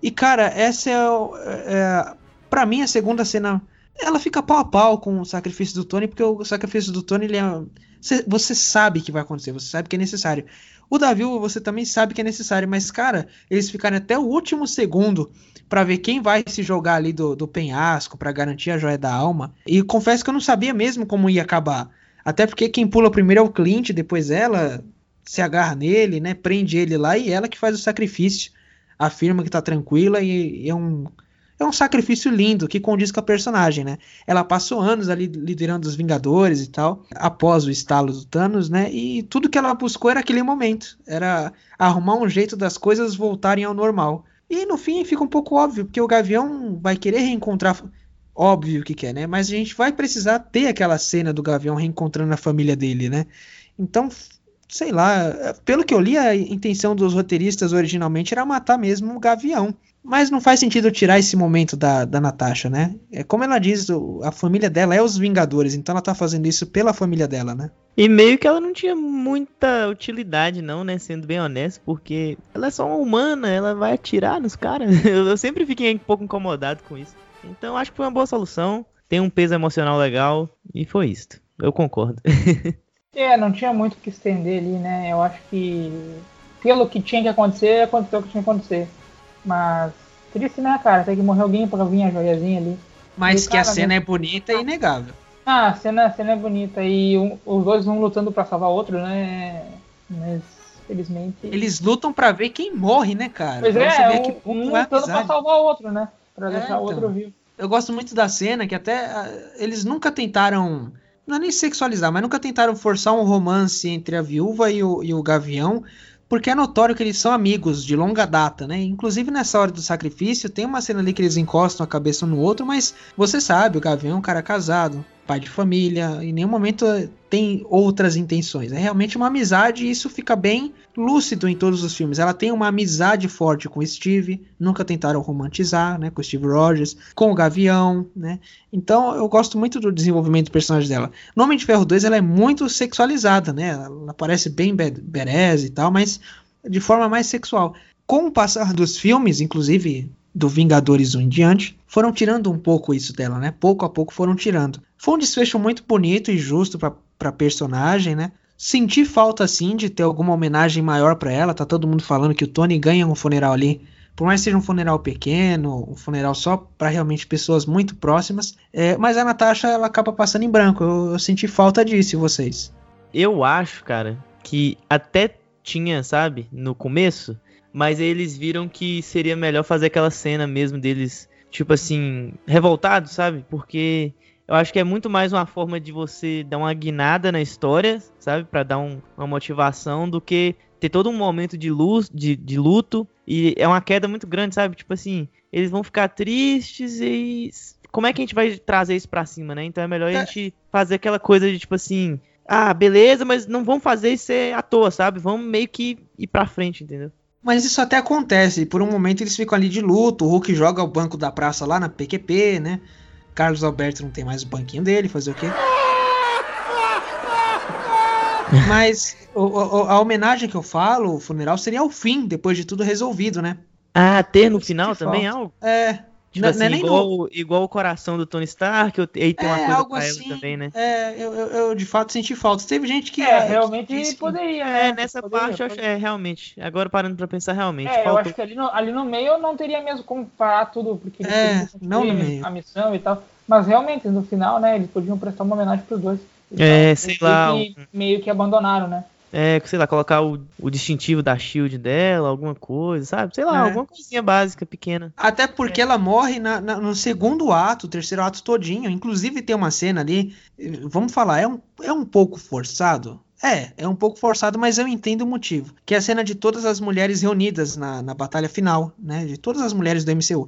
E cara, essa é, é para mim a segunda cena, ela fica pau a pau com o sacrifício do Tony, porque o sacrifício do Tony ele é cê- você sabe que vai acontecer, você sabe que é necessário. O da Viúva você também sabe que é necessário, mas cara, eles ficaram até o último segundo pra ver quem vai se jogar ali do, do penhasco pra garantir a joia da alma. E confesso que eu não sabia mesmo como ia acabar. Até porque quem pula primeiro é o Clint, depois ela se agarra nele, né? Prende ele lá e ela que faz o sacrifício. Afirma que tá tranquila e, e é um é um sacrifício lindo que condiz com a personagem, né? Ela passou anos ali liderando os Vingadores e tal, após o estalo do Thanos, né? E tudo que ela buscou era aquele momento, era arrumar um jeito das coisas voltarem ao normal. E no fim fica um pouco óbvio, porque o Gavião vai querer reencontrar, óbvio que quer, né? Mas a gente vai precisar ter aquela cena do Gavião reencontrando a família dele, né? Então, sei lá, pelo que eu li, a intenção dos roteiristas originalmente era matar mesmo o Gavião. Mas não faz sentido tirar esse momento da, da Natasha, né? É como ela diz, a família dela é os Vingadores, então ela tá fazendo isso pela família dela, né? E meio que ela não tinha muita utilidade, não, né? Sendo bem honesto, porque ela é só uma humana, ela vai atirar nos caras. Eu, eu sempre fiquei um pouco incomodado com isso. Então acho que foi uma boa solução. Tem um peso emocional legal. E foi isso. Eu concordo. É, não tinha muito o que estender ali, né? Eu acho que pelo que tinha que acontecer, aconteceu o que tinha que acontecer. Mas triste, né, cara? Tem que morrer alguém pra vir a joiazinha ali. Mas E, que a cara, cena né? é bonita e inegável. Ah, a cena, a cena é bonita. E um- os dois vão lutando pra salvar o outro, né? Mas, felizmente. Eles lutam pra ver quem morre, né, cara? Pois Pra é, você ver um, que um é lutando pra salvar o outro, né? Pra É, deixar o outro então. vivo. Eu gosto muito da cena que até ah, eles nunca tentaram, não é nem sexualizar, mas nunca tentaram forçar um romance entre a viúva e o, e o gavião, porque é notório que eles são amigos de longa data, né? Inclusive nessa hora do sacrifício tem uma cena ali que eles encostam a cabeça um no outro, mas você sabe, o gavião é um cara casado, pai de família, em nenhum momento tem outras intenções. É realmente uma amizade e isso fica bem lúcido em todos os filmes. Ela tem uma amizade forte com o Steve, nunca tentaram romantizar, né, com o Steve Rogers, com o Gavião, né? Então eu gosto muito do desenvolvimento do personagem dela. No Homem de Ferro 2 ela é muito sexualizada, né? Ela parece bem berez e tal, mas de forma mais sexual. Com o passar dos filmes, inclusive do Vingadores 1 em diante, foram tirando um pouco isso dela, né? Pouco a pouco foram tirando. Foi um desfecho muito bonito e justo para personagem, né? Senti falta sim de ter alguma homenagem maior para ela. Tá todo mundo falando que o Tony ganha um funeral ali, por mais que seja um funeral pequeno, um funeral só para realmente pessoas muito próximas. É, mas a Natasha ela acaba passando em branco. Eu, eu senti falta disso, vocês? Eu acho, cara, que até tinha, sabe, no começo, mas eles viram que seria melhor fazer aquela cena mesmo deles, tipo assim, revoltados, sabe? Porque eu acho que é muito mais uma forma de você dar uma guinada na história, sabe? para dar um, uma motivação do que ter todo um momento de luz, de, de luto. E é uma queda muito grande, sabe? Tipo assim, eles vão ficar tristes e. Como é que a gente vai trazer isso pra cima, né? Então é melhor a é. gente fazer aquela coisa de tipo assim. Ah, beleza, mas não vamos fazer isso à toa, sabe? Vamos meio que ir pra frente, entendeu? Mas isso até acontece. Por um momento eles ficam ali de luto. O Hulk joga o banco da praça lá na PQP, né? Carlos Alberto não tem mais o banquinho dele, fazer o quê? Mas o, o, a homenagem que eu falo, o funeral, seria o fim, depois de tudo resolvido, né? Ah, ter no final também algo? É, Tipo não, assim, não é igual, no... igual o coração do Tony Stark, e tem é, uma coisa algo assim, também, né? É, eu, eu, eu, de fato senti falta. Teve gente que. É, realmente que poderia. É, né? nessa poderia, parte, poderia. é, realmente. Agora parando pra pensar, realmente. É, eu acho que ali no, ali no meio eu não teria mesmo como parar tudo, porque é, não no meio. a missão e tal. Mas realmente, no final, né, eles podiam prestar uma homenagem pros dois. É, sei lá. Que, meio que abandonaram, né? É, sei lá, colocar o, o distintivo da shield dela, alguma coisa, sabe? Sei lá, é. alguma coisinha básica, pequena. Até porque é. ela morre na, na, no segundo ato, terceiro ato todinho. Inclusive tem uma cena ali, vamos falar, é um, é um pouco forçado. É, é um pouco forçado, mas eu entendo o motivo. Que é a cena de todas as mulheres reunidas na, na batalha final, né? De todas as mulheres do MCU.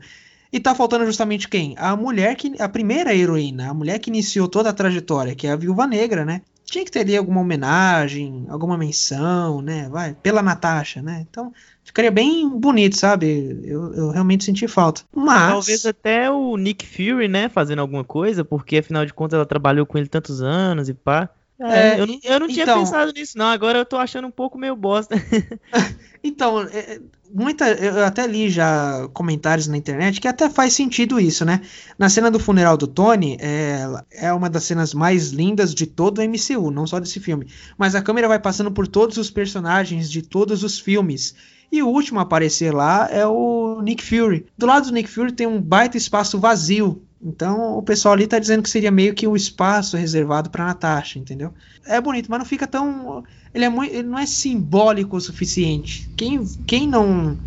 E tá faltando justamente quem? A mulher que. A primeira heroína, a mulher que iniciou toda a trajetória, que é a Viúva Negra, né? Tinha que ter ali alguma homenagem, alguma menção, né? Vai, pela Natasha, né? Então, ficaria bem bonito, sabe? Eu, eu realmente senti falta. Mas. Talvez até o Nick Fury, né? Fazendo alguma coisa, porque afinal de contas ela trabalhou com ele tantos anos e pá. É, é, eu não, eu não tinha então, pensado nisso, não. Agora eu tô achando um pouco meio bosta. então, é, muita, eu até li já comentários na internet que até faz sentido isso, né? Na cena do funeral do Tony, é, é uma das cenas mais lindas de todo o MCU, não só desse filme. Mas a câmera vai passando por todos os personagens de todos os filmes. E o último a aparecer lá é o Nick Fury. Do lado do Nick Fury tem um baita espaço vazio. Então o pessoal ali tá dizendo que seria meio que um espaço reservado para Natasha, entendeu? É bonito, mas não fica tão ele é muito, ele não é simbólico o suficiente. Quem, quem não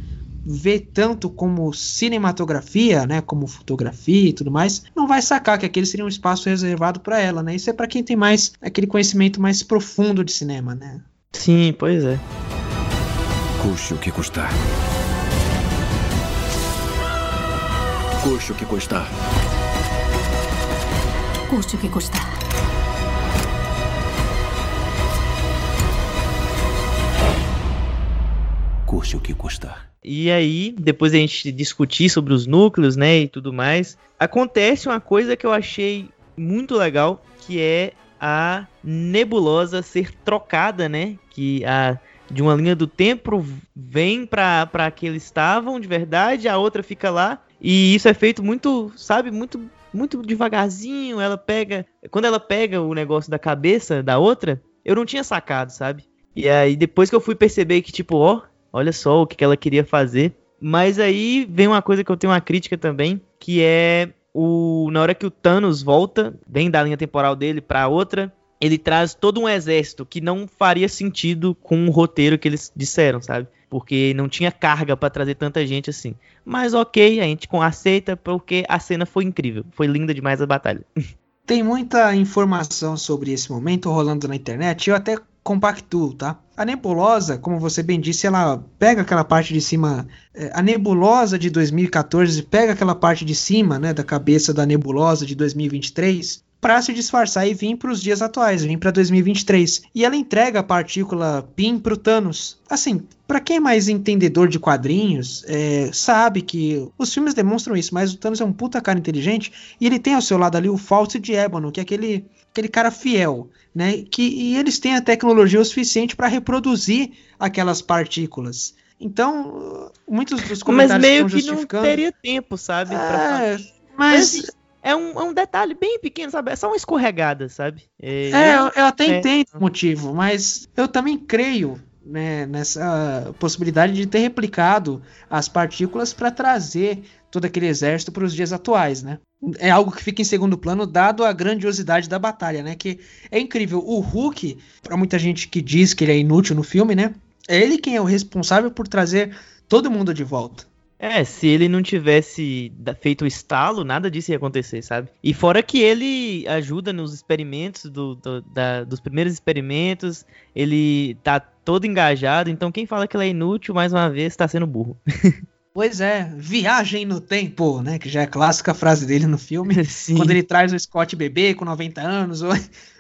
vê tanto como cinematografia, né, como fotografia e tudo mais, não vai sacar que aquele seria um espaço reservado para ela, né? Isso é para quem tem mais aquele conhecimento mais profundo de cinema, né? Sim, pois é. Custe o que custar. Custe o que custar. Custe o que custar. custe o que custar. E aí, depois a gente discutir sobre os núcleos, né, e tudo mais, acontece uma coisa que eu achei muito legal, que é a nebulosa ser trocada, né, que a de uma linha do tempo vem para que eles estavam de verdade, a outra fica lá, e isso é feito muito, sabe, muito muito devagarzinho, ela pega, quando ela pega o negócio da cabeça da outra, eu não tinha sacado, sabe? E aí depois que eu fui perceber que tipo, ó, Olha só o que ela queria fazer. Mas aí vem uma coisa que eu tenho uma crítica também, que é o na hora que o Thanos volta, vem da linha temporal dele para outra, ele traz todo um exército que não faria sentido com o roteiro que eles disseram, sabe? Porque não tinha carga para trazer tanta gente assim. Mas ok, a gente aceita porque a cena foi incrível. Foi linda demais a batalha. Tem muita informação sobre esse momento rolando na internet. Eu até compactuo, tá? A nebulosa, como você bem disse, ela pega aquela parte de cima. É, a nebulosa de 2014 pega aquela parte de cima, né, da cabeça da nebulosa de 2023 para se disfarçar e vir para os dias atuais, vir para 2023. E ela entrega a partícula PIN para o Thanos. Assim, para quem é mais entendedor de quadrinhos, é, sabe que os filmes demonstram isso, mas o Thanos é um puta cara inteligente e ele tem ao seu lado ali o Fawcett de Ébano, que é aquele, aquele cara fiel, né? Que, e eles têm a tecnologia o suficiente para reproduzir aquelas partículas. Então, muitos dos comentários Mas meio que, que não teria tempo, sabe? É, mas, mas é um, é um detalhe bem pequeno, sabe? É só uma escorregada, sabe? É, é eu, eu, até é. entendo o motivo, mas eu também creio né, nessa possibilidade de ter replicado as partículas para trazer todo aquele exército para os dias atuais, né? É algo que fica em segundo plano, dado a grandiosidade da batalha, né? Que é incrível. O Hulk, para muita gente que diz que ele é inútil no filme, né? É ele quem é o responsável por trazer todo mundo de volta. É, se ele não tivesse feito o estalo, nada disso ia acontecer, sabe? E fora que ele ajuda nos experimentos, do, do da, dos primeiros experimentos, ele tá todo engajado, então quem fala que ele é inútil, mais uma vez, tá sendo burro. Pois é, viagem no tempo, né? Que já é clássica frase dele no filme. Sim. Quando ele traz o Scott bebê com 90 anos, ou,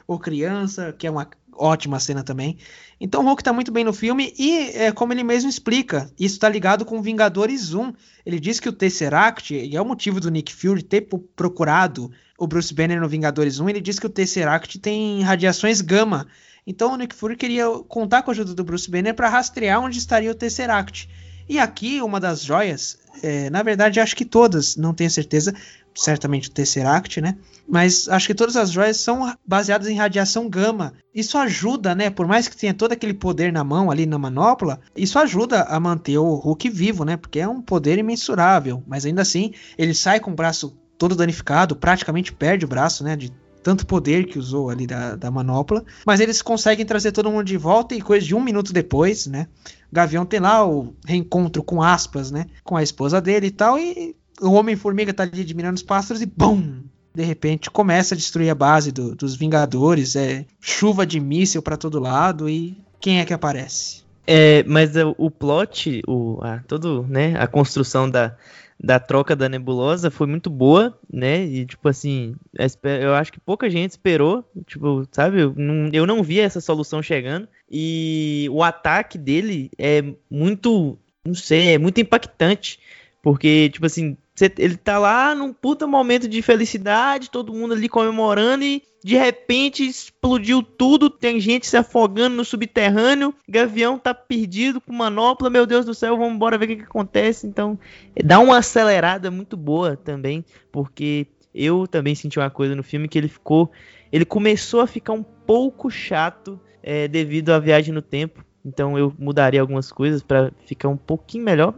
ou criança, que é uma ótima cena também. Então o Hulk tá muito bem no filme e, é, como ele mesmo explica, isso está ligado com Vingadores 1. Ele diz que o Tesseract, e é o motivo do Nick Fury ter procurado o Bruce Banner no Vingadores 1, ele diz que o Tesseract tem radiações gama. Então o Nick Fury queria contar com a ajuda do Bruce Banner para rastrear onde estaria o Tesseract. E aqui, uma das joias, é, na verdade, acho que todas, não tenho certeza, certamente o Tesseract, né? Mas acho que todas as joias são baseadas em radiação gama. Isso ajuda, né? Por mais que tenha todo aquele poder na mão, ali na manopla, isso ajuda a manter o Hulk vivo, né? Porque é um poder imensurável. Mas ainda assim, ele sai com o braço todo danificado, praticamente perde o braço, né? De tanto poder que usou ali da, da manopla. Mas eles conseguem trazer todo mundo de volta e coisa de um minuto depois, né? Gavião tem lá o reencontro com aspas, né? Com a esposa dele e tal. E o Homem-Formiga tá ali admirando os pássaros e BUM! De repente começa a destruir a base do, dos Vingadores. É chuva de míssil para todo lado. E quem é que aparece? É, mas o, o plot, o, a, todo, né, a construção da, da troca da nebulosa foi muito boa, né? E, tipo assim, eu acho que pouca gente esperou, tipo, sabe? Eu não, vi essa solução chegando. E o ataque dele é muito, não sei, é muito impactante. Porque, tipo assim, ele tá lá num puta momento de felicidade, todo mundo ali comemorando e de repente explodiu tudo, tem gente se afogando no subterrâneo, Gavião tá perdido com manopla, meu Deus do céu, vamos embora ver o que, que acontece. Então, dá uma acelerada muito boa também, porque eu também senti uma coisa no filme que ele ficou, ele começou a ficar um pouco chato é, devido à viagem no tempo. Então eu mudaria algumas coisas para ficar um pouquinho melhor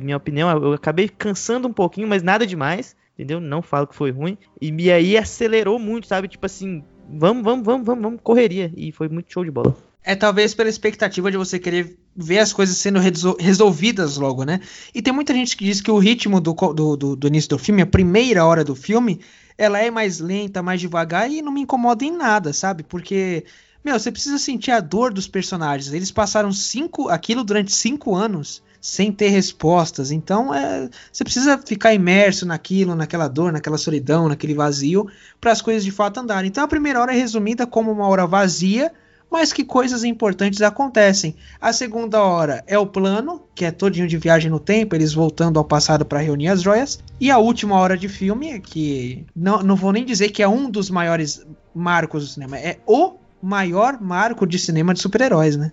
minha opinião, eu acabei cansando um pouquinho, mas nada demais, entendeu? Não falo que foi ruim. E me aí acelerou muito, sabe? Tipo assim, vamos, vamos, vamos, vamos, vamos, correria. E foi muito show de bola. É talvez pela expectativa de você querer ver as coisas sendo resolvidas logo, né? E tem muita gente que diz que o ritmo do, do, do, do início do filme, a primeira hora do filme, ela é mais lenta, mais devagar e não me incomoda em nada, sabe? Porque meu, você precisa sentir a dor dos personagens. Eles passaram cinco, aquilo durante cinco anos sem ter respostas. Então, é, você precisa ficar imerso naquilo, naquela dor, naquela solidão, naquele vazio, para as coisas de fato andarem. Então, a primeira hora é resumida como uma hora vazia, mas que coisas importantes acontecem. A segunda hora é o plano, que é todinho de viagem no tempo, eles voltando ao passado para reunir as joias. E a última hora de filme, que não, não vou nem dizer que é um dos maiores marcos do cinema, é o maior marco de cinema de super-heróis, né?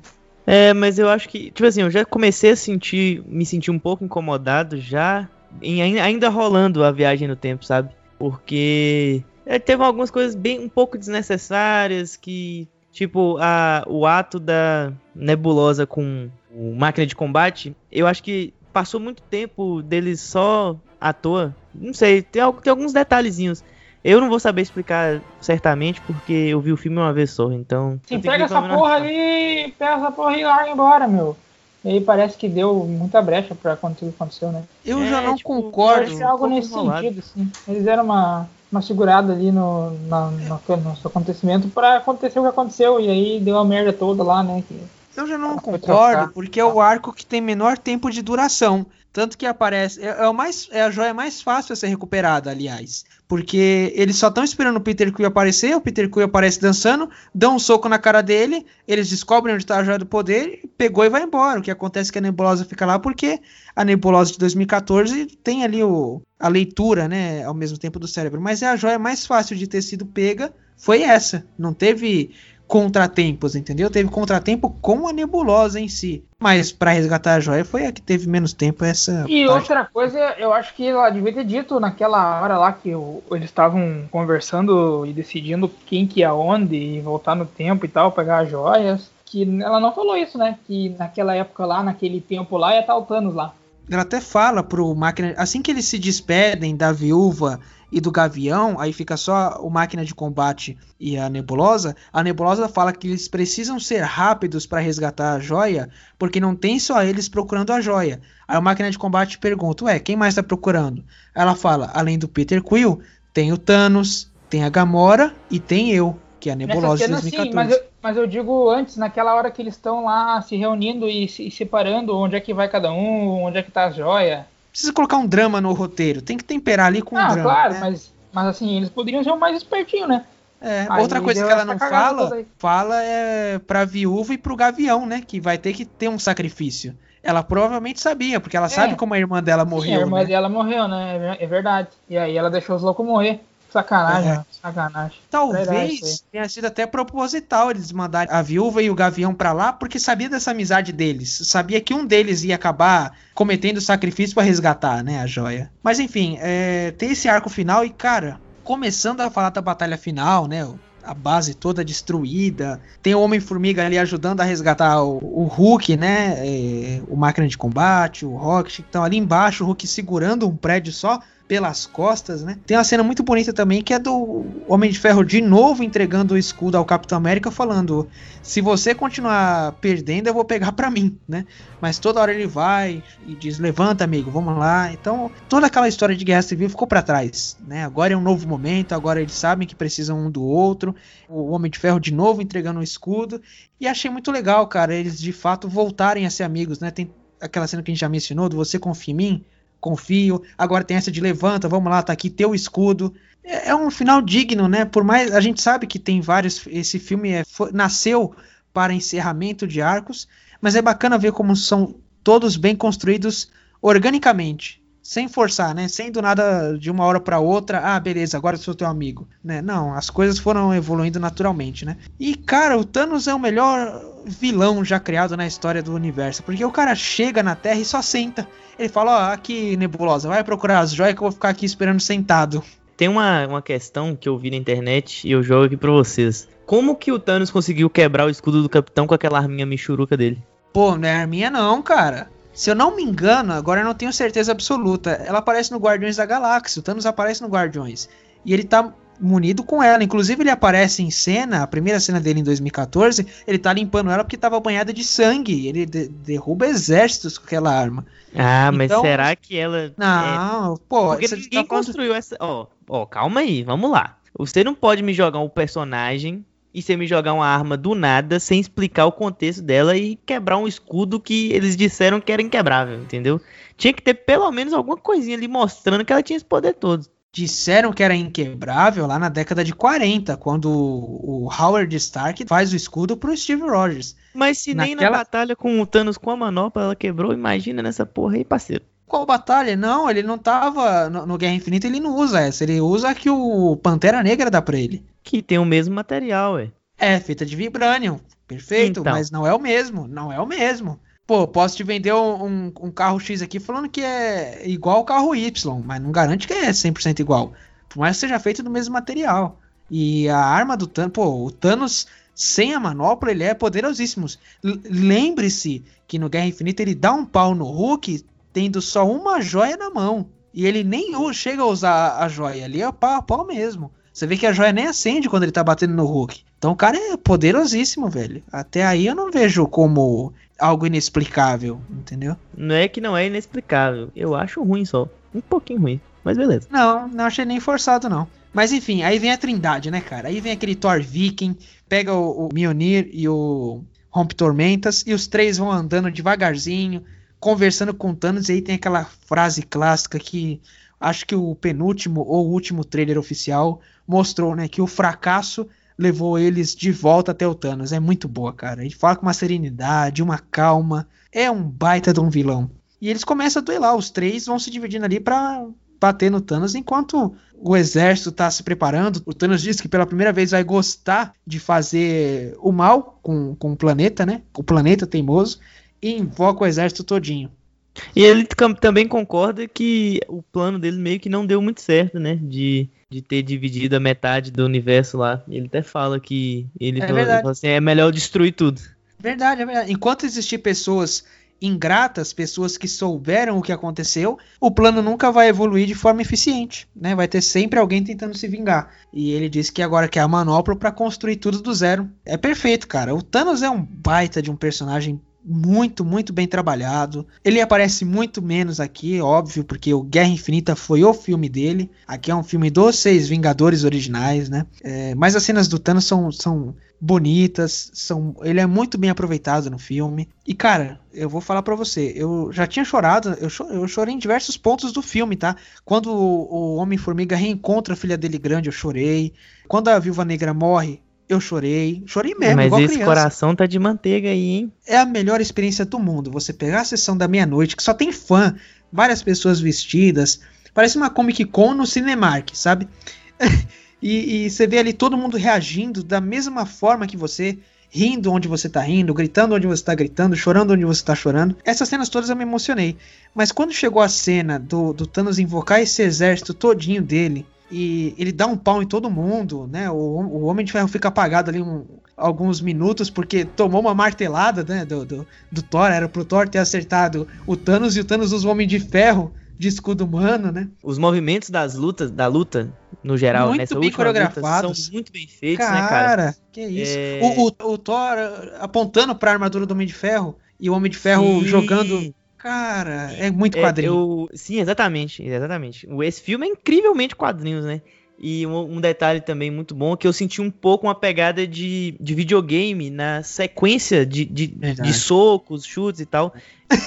É, mas eu acho que, tipo assim, eu já comecei a sentir, me sentir um pouco incomodado já, em, ainda rolando a viagem no tempo, sabe? Porque é, teve algumas coisas bem um pouco desnecessárias que, tipo, a, o ato da nebulosa com o máquina de combate, eu acho que passou muito tempo deles só à toa. Não sei, tem, tem alguns detalhezinhos. Eu não vou saber explicar certamente porque eu vi o filme uma vez só, então. Sim, pega essa porra ali, pega essa porra e larga embora, meu. E aí parece que deu muita brecha pra acontecer o que aconteceu, né? Eu é, já não tipo, concordo. Eu algo nesse sentido, assim. Eles deram uma, uma segurada ali no, na, no, no acontecimento pra acontecer o que aconteceu. E aí deu a merda toda lá, né? Que Eu já não concordo, trocar. porque é o arco que tem menor tempo de duração. Tanto que aparece. É, é o mais, é a joia mais fácil a ser recuperada, aliás. Porque eles só estão esperando o Peter Quill aparecer, o Peter Quill aparece dançando, dão um soco na cara dele, eles descobrem onde está a joia do poder, pegou e vai embora. O que acontece é que a nebulosa fica lá porque a nebulosa de 2014 tem ali o, a leitura, né, ao mesmo tempo do cérebro. Mas é a joia mais fácil de ter sido pega, foi essa. Não teve contratempos, entendeu? Teve contratempo com a nebulosa em si. Mas pra resgatar a joia foi a que teve menos tempo essa E parte. outra coisa, eu acho que ela devia ter dito naquela hora lá que eles estavam conversando e decidindo quem que ia onde e voltar no tempo e tal, pegar as joias. Que ela não falou isso, né? Que naquela época lá, naquele tempo lá, ia estar o Thanos lá. Ela até fala pro máquina. Assim que eles se despedem da viúva e do gavião, aí fica só o máquina de combate e a nebulosa. A nebulosa fala que eles precisam ser rápidos para resgatar a joia, porque não tem só eles procurando a joia. Aí o máquina de combate pergunta: Ué, quem mais tá procurando? Ela fala: além do Peter Quill, tem o Thanos, tem a Gamora e tem eu, que é a nebulosa de cena, sim, 2014. mas eu, mas eu digo antes, naquela hora que eles estão lá se reunindo e se e separando onde é que vai cada um, onde é que tá a joia. Precisa colocar um drama no roteiro, tem que temperar ali com um ah, drama. claro, né? mas, mas assim, eles poderiam ser o mais espertinho, né? É, outra coisa que ela não fala, fala é pra viúva e pro gavião, né? Que vai ter que ter um sacrifício. Ela provavelmente sabia, porque ela É. sabe como a irmã dela Sim, a morreu. irmã né? dela morreu, né? É É verdade. E aí ela deixou os loucos morrer. Sacanagem, É. Sacanagem. Talvez tenha sido até proposital eles mandarem a viúva e o gavião pra lá, porque sabia dessa amizade deles. Sabia que um deles ia acabar cometendo sacrifício pra resgatar, né, a joia. Mas enfim, é, tem esse arco final e, cara, começando a falar da batalha final, né, a base toda destruída, tem o Homem-Formiga ali ajudando a resgatar o, o Hulk, né, é, o Máquina de Combate, o Rocket, que estão ali embaixo, o Hulk segurando um prédio só pelas costas, né? Tem uma cena muito bonita também que é do Homem de Ferro de novo entregando o escudo ao Capitão América, falando: se você continuar perdendo, eu vou pegar pra mim, né? Mas toda hora ele vai e diz: levanta, amigo, vamos lá. Então, toda aquela história de guerra civil ficou pra trás, né? Agora é um novo momento, agora eles sabem que precisam um do outro. O Homem de Ferro de novo entregando o escudo. E achei muito legal, cara, eles de fato voltarem a ser amigos, né? Tem aquela cena que a gente já mencionou, do você confia em mim? Confio. Agora tem essa de levanta, vamos lá, tá aqui teu escudo. É, é um final digno, né? Por mais a gente sabe que tem vários. Esse filme é, foi- nasceu para encerramento de arcos, mas é bacana ver como são todos bem construídos organicamente. Sem forçar, né? Sem do nada de uma hora para outra, ah, beleza, agora eu sou teu amigo, né? Não, as coisas foram evoluindo naturalmente, né? E cara, o Thanos é o melhor vilão já criado na história do universo, porque o cara chega na Terra e só senta. Ele fala, ó, aqui, Nebulosa, vai procurar as joias que eu vou ficar aqui esperando sentado. Tem uma, uma questão que eu vi na internet e eu jogo aqui pra vocês. Como que o Thanos conseguiu quebrar o escudo do capitão com aquela arminha michuruca dele? Pô, não é arminha não, cara. Se eu não me engano, agora eu não tenho certeza absoluta, ela aparece no Guardiões da Galáxia, o Thanos aparece no Guardiões. E ele tá munido com ela. Inclusive, ele aparece em cena, a primeira cena dele em 2014, ele tá limpando ela porque tava banhada de sangue. Ele de- derruba exércitos com aquela arma. Ah, mas Então- será que ela. é- Não, pô, Porque você ninguém tá falando- construiu essa. Ó, ó, calma aí, vamos lá. Você não pode me jogar um personagem e você me jogar uma arma do nada sem explicar o contexto dela e quebrar um escudo que eles disseram que era inquebrável, entendeu? Tinha que ter pelo menos alguma coisinha ali mostrando que ela tinha esse poder todo. disseram que era inquebrável lá na década de 40, quando o Howard Stark faz o escudo pro Steve Rogers. Mas se nem na Naquela- batalha com o Thanos com a manopla ela quebrou, imagina nessa porra aí, parceiro. Qual batalha? Não, ele não tava no, no Guerra Infinita, ele não usa essa, ele usa a que o Pantera Negra dá pra ele. Que tem o mesmo material, ué. É, feita de Vibranium, perfeito, Então. mas não é o mesmo, não é o mesmo. Pô, posso te vender um, um- um carro X aqui falando que é igual ao carro Y, mas não garante que é 100% igual. Por mais que seja feito do mesmo material. E a arma do Thanos, pô, o Thanos sem a manopla, ele é poderosíssimo. Lembre-se que no Guerra Infinita ele dá um pau no Hulk tendo só uma joia na mão. E ele nem chega a usar a joia, ali é pau a pau mesmo. Você vê que a joia nem acende quando ele tá batendo no Hulk. Então o cara é poderosíssimo, velho. Até aí eu não vejo como algo inexplicável, entendeu? Não é que não é inexplicável. Eu acho ruim só. Um pouquinho ruim. Mas beleza. Não, não achei nem forçado, não. Mas enfim, aí vem a trindade, né, cara? Aí vem aquele Thor Viking, pega o, o Mjolnir e o, rompe tormentas e os três vão andando devagarzinho, conversando com Thanos e aí tem aquela frase clássica que acho que o penúltimo ou último trailer oficial mostrou, né, que o fracasso levou eles de volta até o Thanos. É muito boa, cara. Ele fala com uma serenidade, uma calma. É um baita de um vilão. E eles começam a duelar, os três vão se dividindo ali para bater no Thanos enquanto o exército tá se preparando. O Thanos diz que pela primeira vez vai gostar de fazer o mal com, com o planeta, né? O planeta teimoso. E invoca o exército todinho. E ele também concorda que o plano dele meio que não deu muito certo, né? De, de ter dividido a metade do universo lá. Ele até fala que ele É falou assim, é melhor destruir tudo. Verdade, é verdade. Enquanto existir pessoas ingratas, pessoas que souberam o que aconteceu, o plano nunca vai evoluir de forma eficiente, né? Vai ter sempre alguém tentando se vingar. E ele disse que agora quer a manopla para construir tudo do zero. É perfeito, cara. O Thanos é um baita de um personagem muito, muito bem trabalhado. Ele aparece muito menos aqui, óbvio, porque o Guerra Infinita foi o filme dele. Aqui é um filme dos seis Vingadores originais, né? É, mas as cenas do Thanos são, são bonitas, são, ele é muito bem aproveitado no filme. E cara, eu vou falar pra você, eu já tinha chorado, eu, cho- eu chorei em diversos pontos do filme, tá? Quando o, o Homem-Formiga reencontra a filha dele grande, eu chorei. Quando a Viúva Negra morre, eu chorei. Chorei mesmo, Mas igual esse criança coração tá de manteiga aí, hein? é a melhor experiência do mundo. Você pegar a sessão da meia-noite, que só tem fã, várias pessoas vestidas, parece uma Comic Con no Cinemark, sabe? e, e você vê ali todo mundo reagindo da mesma forma que você, rindo onde você tá rindo, gritando onde você tá gritando, chorando onde você tá chorando. Essas cenas todas eu me emocionei. Mas quando chegou a cena do, do Thanos invocar esse exército todinho dele, e ele dá um pau em todo mundo, né? O, o Homem de Ferro fica apagado ali um- alguns minutos porque tomou uma martelada, né? Do, do, do Thor, era pro Thor ter acertado o Thanos e o Thanos usa o Homem de Ferro de escudo humano, né? Os movimentos das lutas, da luta, no geral, Muito nessa bem coreografados. são muito bem feitos, cara, né, cara? que isso. É- O, o, o Thor apontando pra armadura do Homem de Ferro e o Homem de Ferro Sim. jogando. Cara, é muito É, quadrinho. eu- sim, exatamente, exatamente. O- Esse filme é incrivelmente quadrinhos, né? E um, um detalhe também muito bom é que eu senti um pouco uma pegada de, de videogame na sequência de, de, de socos, chutes e tal.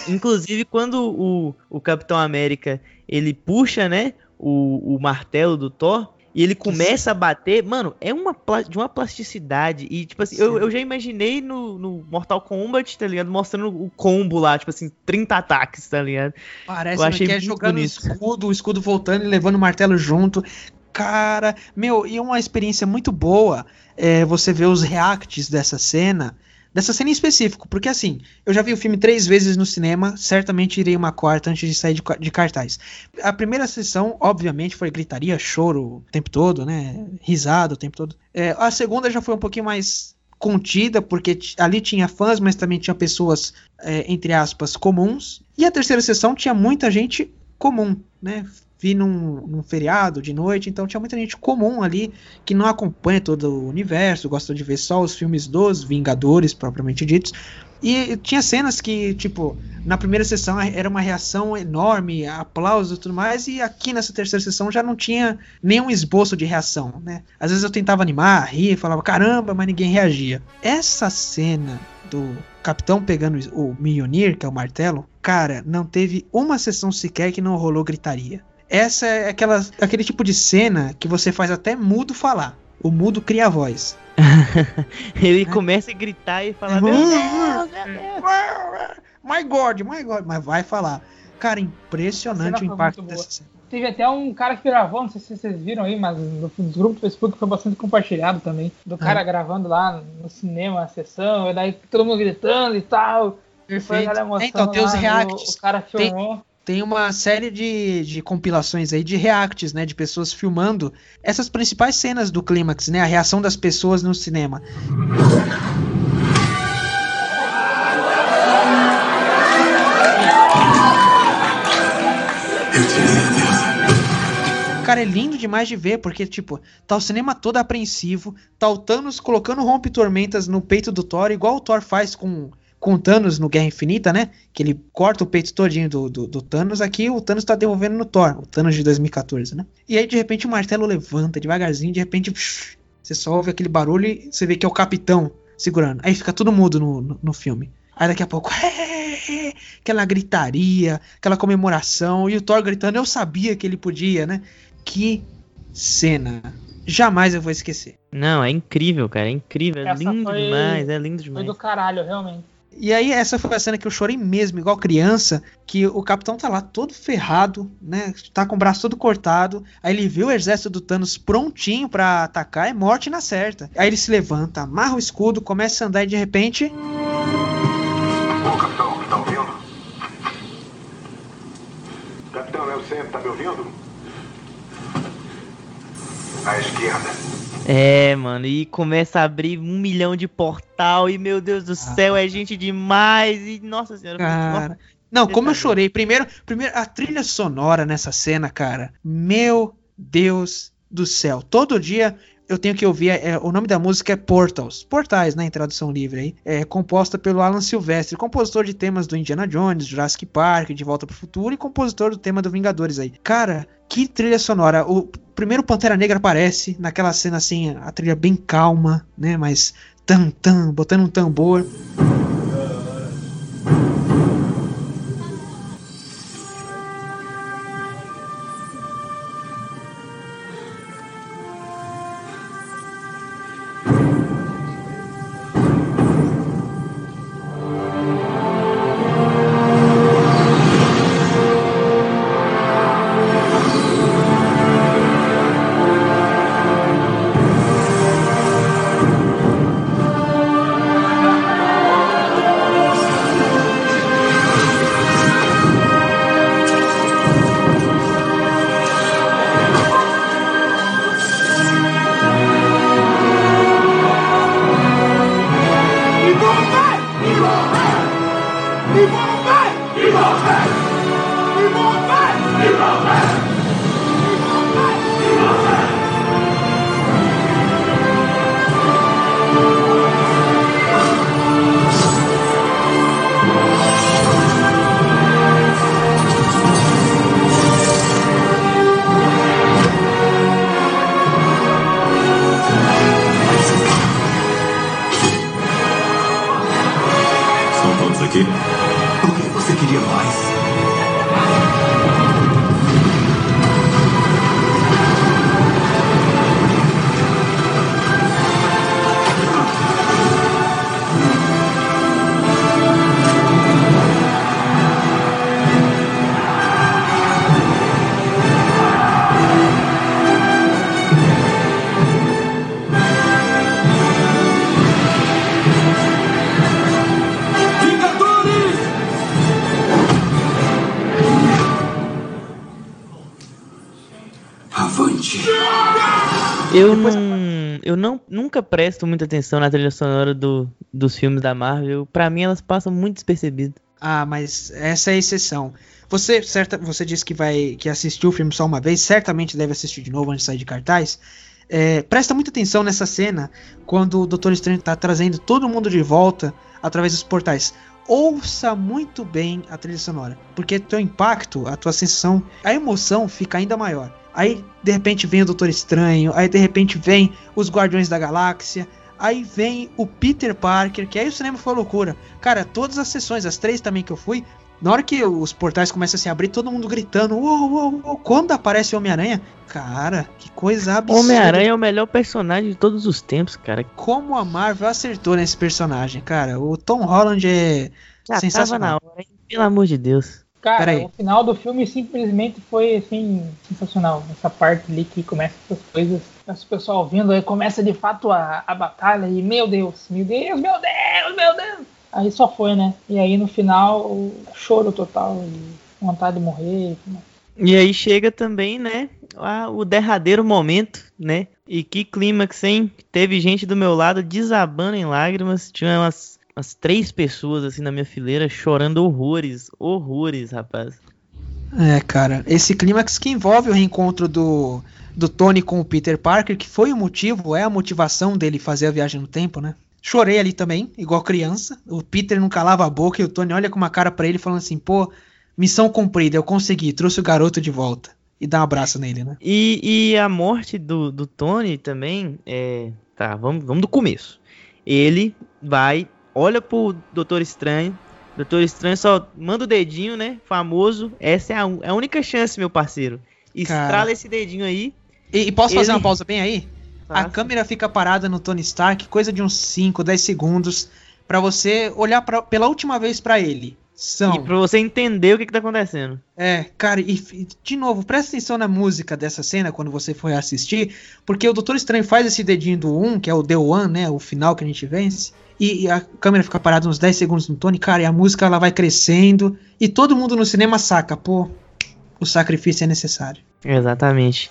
Inclusive, quando o, o Capitão América ele puxa, né, o, o martelo do Thor. E ele começa a bater, mano, é uma de uma plasticidade. E, tipo assim, eu, eu já imaginei no, no Mortal Kombat, tá ligado? Mostrando o combo lá, tipo assim, 30 ataques, tá ligado? Parece Eu achei que é jogando bonito. escudo, o escudo voltando e levando o martelo junto. Cara, meu, e é uma experiência muito boa é, você ver os reacts dessa cena, dessa cena em específico, porque assim, eu já vi o filme três vezes no cinema, certamente irei uma quarta antes de sair de, de cartaz. A primeira sessão, obviamente, foi gritaria, choro o tempo todo, né? Risada o tempo todo. É, a segunda já foi um pouquinho mais contida, porque ali tinha fãs, mas também tinha pessoas, é, entre aspas, comuns. E a terceira sessão tinha muita gente comum, né? Vi num, num feriado de noite, então tinha muita gente comum ali que não acompanha todo o universo, gosta de ver só os filmes dos Vingadores, propriamente ditos. E tinha cenas que, tipo, na primeira sessão era uma reação enorme, aplausos e tudo mais, e aqui nessa terceira sessão já não tinha nenhum esboço de reação, né? Às vezes eu tentava animar, rir, falava caramba, mas ninguém reagia. Essa cena do capitão pegando o Mjolnir, que é o martelo, cara, não teve uma sessão sequer que não rolou gritaria. Essa é aquela, aquele tipo de cena que você faz até mudo falar. O mudo cria a voz. Ele começa a gritar e falar, meu Deus, meu Deus. My God, my God, mas vai falar. Cara, impressionante o foi impacto dessa cena. Teve até um cara que gravou, não sei se vocês viram aí, mas no- nos grupos do Facebook foi bastante compartilhado também. Do cara Ah. gravando lá no cinema a sessão, e daí todo mundo gritando e tal. Foi Perfeito. aquela emoção então, tem os lá, reacts. O, o cara filmou. Tem uma série de, de compilações aí de reacts, né? De pessoas filmando essas principais cenas do clímax, né? A reação das pessoas no cinema. Cara, é lindo demais de ver, porque, tipo, tá o cinema todo apreensivo, tá o Thanos colocando rompe-tormentas no peito do Thor, igual o Thor faz com, com o Thanos no Guerra Infinita, né? Que ele corta o peito todinho do, do, do Thanos, aqui o Thanos tá devolvendo no Thor, o Thanos de 2014, né? E aí, de repente, o martelo levanta devagarzinho, de repente, você só ouve aquele barulho e você vê que é o Capitão segurando. Aí fica todo mudo no, no, no filme. Aí daqui a pouco, aquela gritaria, aquela comemoração, e o Thor gritando, eu sabia que ele podia, né? Que cena. Jamais eu vou esquecer. Não, é incrível, cara, é incrível, é Essa lindo foi- demais, é lindo Foi demais. do caralho, realmente. E aí, essa foi a cena que eu chorei mesmo, igual criança, que o capitão tá lá todo ferrado, né? Tá com o braço todo cortado. Aí ele vê o exército do Thanos prontinho pra atacar, é morte na certa. Aí ele se levanta, amarra o escudo, começa a andar e de repente. Ô, capitão, tá ouvindo? Capitão, é o tá me ouvindo? À esquerda. É, mano, e começa a abrir um milhão de portal e, meu Deus do céu, é gente demais e, nossa senhora, Cara. Não, como eu chorei. Primeiro, primeiro, a trilha sonora nessa cena, cara. Meu Deus do céu. Todo dia eu tenho que ouvir. é, o nome da música é Portals. Portais, né? Em tradução livre aí. É composta pelo Alan Silvestre, compositor de temas do Indiana Jones, Jurassic Park, De Volta pro Futuro e compositor do tema do Vingadores aí. Cara, que trilha sonora. O primeiro Pantera Negra aparece naquela cena assim, a trilha bem calma, né? Mas tam tam, botando um tambor. Nunca presto muita atenção na trilha sonora do, dos filmes da Marvel. Pra mim elas passam muito despercebidas. Ah, mas essa é a exceção. Você, certa, você disse que vai que assistiu o filme só uma vez, certamente deve assistir de novo antes de sair de cartaz. É, presta muita atenção nessa cena quando o Doutor Estranho está trazendo todo mundo de volta através dos portais. Ouça muito bem a trilha sonora, porque teu impacto, a tua sensação, a emoção fica ainda maior. Aí de repente vem o Doutor Estranho, aí de repente vem os Guardiões da Galáxia, aí vem o Peter Parker, que aí o cinema foi loucura. Cara, todas as sessões, as três também que eu fui, na hora que os portais começam a se abrir, todo mundo gritando, uou, uou, uou. quando aparece o Homem-Aranha, cara, que coisa absurda. Homem-Aranha é o melhor personagem de todos os tempos, cara. Como a Marvel acertou nesse personagem, cara. O Tom Holland é Já tava sensacional. na hora, hein? Pelo amor de Deus. Cara, o final do filme simplesmente foi assim, sensacional. Essa parte ali que começa essas coisas, o pessoal vindo, aí começa de fato a, a batalha e meu Deus, meu Deus, meu Deus, meu Deus. Aí só foi, né? E aí no final, choro total e vontade de morrer. e. E aí chega também, né, o derradeiro momento, né? E que clímax, hein? Teve gente do meu lado desabando em lágrimas. Tinha umas, umas três pessoas assim na minha fileira chorando horrores, horrores, rapaz. É, cara, esse clímax que envolve o reencontro do, do Tony com o Peter Parker, que foi o motivo, é a motivação dele fazer a viagem no tempo, né? Chorei ali também, igual criança. O Peter não calava a boca e o Tony olha com uma cara pra ele falando assim, pô, missão cumprida, eu consegui, trouxe o garoto de volta. E dá um abraço nele, né? E, e a morte do, do Tony também é. Tá, vamos, vamos do começo. ele vai, olha pro Doutor Estranho, Doutor Estranho só manda o dedinho, né? Famoso. Essa é a, é a única chance, meu parceiro. Estrala Cara. esse dedinho aí. E, e posso fazer Ele- uma pausa bem aí? A câmera fica parada no Tony Stark, coisa de uns 5, 10 segundos, pra você olhar pra, pela última vez pra ele. São. E pra você entender o que, que tá acontecendo. É, cara, e e, de novo, presta atenção na música dessa cena quando você for assistir, porque o Doutor Estranho faz esse dedinho do 1, que é o The One, né, o final que a gente vence, e, a câmera fica parada uns 10 segundos no Tony, cara, e a música ela vai crescendo, e todo mundo no cinema saca, pô, o sacrifício é necessário. Exatamente.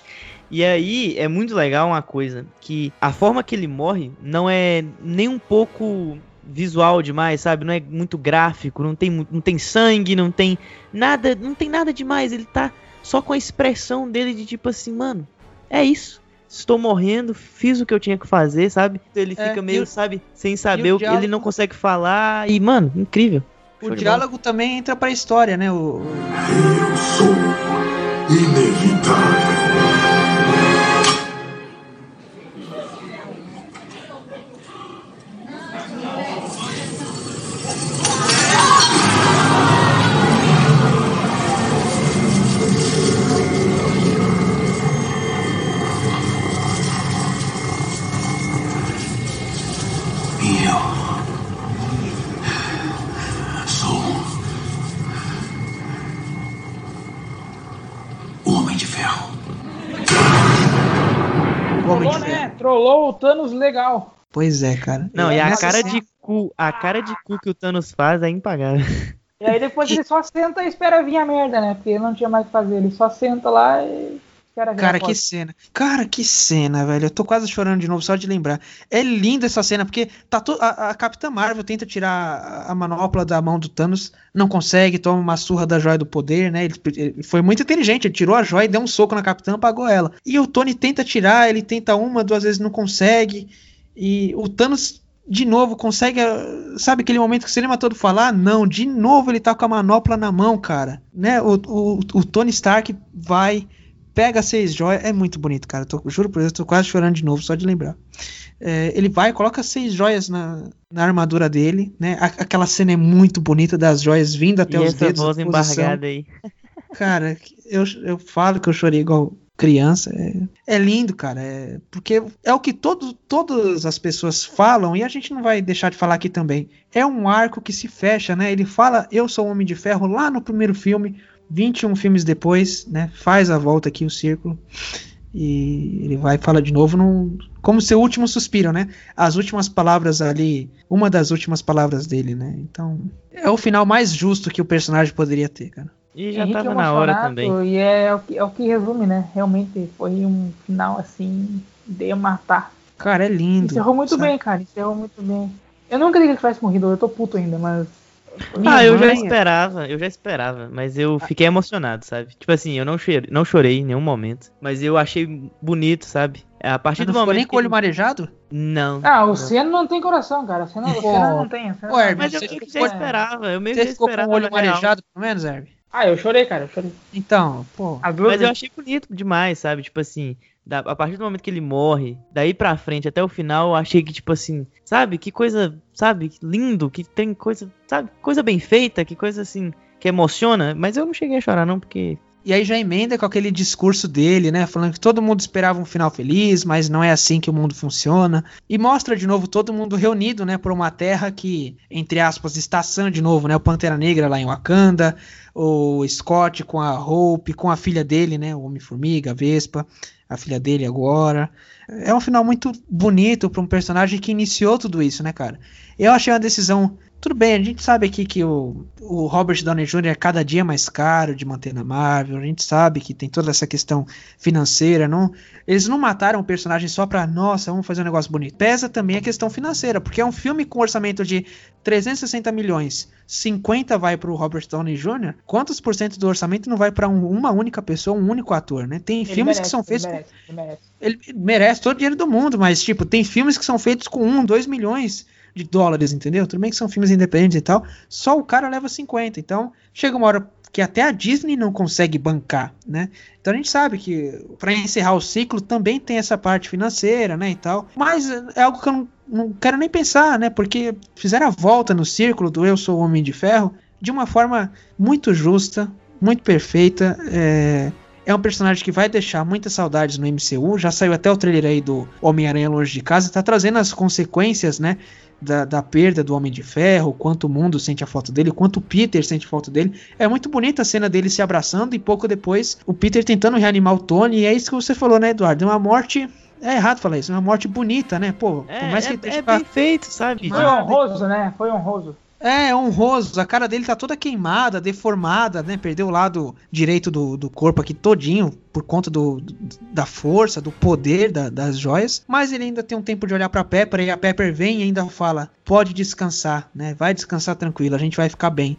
E aí é muito legal uma coisa, que a forma que ele morre não é nem um pouco visual demais, sabe? Não é muito gráfico, não tem, não tem sangue, não tem nada, não tem nada demais. Ele tá só com a expressão dele de tipo assim, mano, é isso. Estou morrendo, fiz o que eu tinha que fazer, sabe? Ele É, fica meio, o- sabe, sem saber o o que diálogo- ele não consegue falar e, mano, incrível. O Show diálogo também entra pra história, né? O- Eu sou inevitável. Trollou, o Thanos legal. Pois é, cara. Não, e a Nessa cara de cu, a cara de cu que o Thanos faz é impagável. E aí depois ele só senta e espera vir a merda, né? Porque ele não tinha mais o que fazer. Ele só senta lá e Cara, que cena. Cara, que cena, velho. Eu tô quase chorando de novo só de lembrar. É linda essa cena, porque tá to... a, a Capitã Marvel tenta tirar a- manopla da mão do Thanos, não consegue, toma uma surra da joia do poder, né? Ele, ele foi muito inteligente, ele tirou a joia e deu um soco na Capitã, apagou ela. E o Tony tenta tirar, ele tenta uma, duas vezes não consegue. E o Thanos, de novo, consegue. ah, Sabe aquele momento que o cinema todo fala? Ah, não, de novo ele tá com a manopla na mão, cara. Né? O, o, o Tony Stark vai pega seis joias, é muito bonito, cara. Tô, juro por Deus, tô quase chorando de novo, só de lembrar. É, ele vai, coloca seis joias na, na armadura dele, né? A- aquela cena é muito bonita das joias vindo até e os essa dedos. voz embargada aí. Cara, eu, eu falo que eu chorei igual criança. É, é lindo, cara. É, porque é o que todo, todas as pessoas falam, e a gente não vai deixar de falar aqui também. É um arco que se fecha, né? Ele fala, eu sou o Homem de Ferro, lá no primeiro filme, 21 filmes depois, né? Faz a volta aqui, o círculo. E ele vai falar de novo num, como seu último suspiro, né? As últimas palavras ali, uma das últimas palavras dele, né? Então, é o final mais justo que o personagem poderia ter, cara. E já Henrique tava na hora também. E é o, que, é o que resume, né? Realmente foi um final assim, de matar. Cara, é lindo. Encerrou muito sabe? bem, cara. Encerrou muito bem. Eu nunca queria que tivesse morrido, eu tô puto ainda, mas. Ah, eu já mãe- esperava, eu já esperava, mas eu fiquei emocionado, sabe? Tipo assim, eu não chorei, não chorei em nenhum momento, mas eu achei bonito, sabe? A partir do momento nem com o olho marejado? Não. Ah, o não. Senna não tem coração, cara. O Senna, o Pô. Senna não tem. Senna Hermes, Mas eu, você eu ficou- já esperava, eu meio Você que ficou com esperava. o olho marejado, pelo menos, Herb? Ah, eu chorei, cara. Eu chorei. Então, pô. Mas eu achei bonito demais, sabe? Tipo assim, da- a partir do momento que ele morre, daí pra frente até o final, eu achei que, tipo assim, sabe? Que coisa, sabe? Lindo, que tem coisa, sabe? Coisa bem feita, que coisa assim, que emociona. Mas eu não cheguei a chorar, não, porque. E aí já emenda com aquele discurso dele, né? Falando que todo mundo esperava um final feliz, mas não é assim que o mundo funciona. E mostra de novo todo mundo reunido, né? Por uma terra que, entre aspas, está sã de novo, né? O Pantera Negra lá em Wakanda, o Scott com a Hope, com a filha dele, né? O Homem-Formiga, a Vespa, a filha dele agora. É um final muito bonito para um personagem que iniciou tudo isso, né, cara? Eu achei uma decisão. Tudo bem, a gente sabe aqui que o, o Robert Downey Jr. é cada dia mais caro de manter na Marvel. A gente sabe que tem toda essa questão financeira. Não, eles não mataram o personagem só pra, nossa, vamos fazer um negócio bonito. Pesa também a questão financeira, porque é um filme com orçamento de 360 milhões, 50 vai pro Robert Downey Jr. Quantos por cento do orçamento não vai pra um- uma única pessoa, um único ator, né? Tem Ele filmes merece, que são ele feitos com merece, ele merece. ele merece todo o dinheiro do mundo, mas, tipo, tem filmes que são feitos com 1, 2 milhões de dólares, entendeu? Tudo bem que são filmes independentes e tal, só o cara leva 50. Então, chega uma hora que até a Disney não consegue bancar, né? Então a gente sabe que para encerrar o ciclo também tem essa parte financeira, né, e tal. Mas é algo que eu não, não quero nem pensar, né? Porque fizeram a volta no círculo do Eu Sou o Homem de Ferro de uma forma muito justa, muito perfeita. É, é um personagem que vai deixar muitas saudades no MCU. Já saiu até o trailer aí do Homem-Aranha Longe de Casa. Tá trazendo as consequências, né? Da, da, perda do Homem de Ferro, quanto o mundo sente a foto dele, quanto o Peter sente a foto dele. É muito bonita a cena dele se abraçando e pouco depois o Peter tentando reanimar o Tony. E é isso que você falou, né, Eduardo? É uma morte. É errado falar isso, é uma morte bonita, né? Pô, é, mais que é, é bem feito, sabe? Foi honroso, né? Foi honroso. É, honroso. A cara dele tá toda queimada, deformada, né? Perdeu o lado direito do, do corpo aqui todinho por conta do da força, do poder da, das joias. Mas ele ainda tem um tempo de olhar pra Pepper e a Pepper vem e ainda fala: pode descansar, né? Vai descansar tranquilo, a gente vai ficar bem.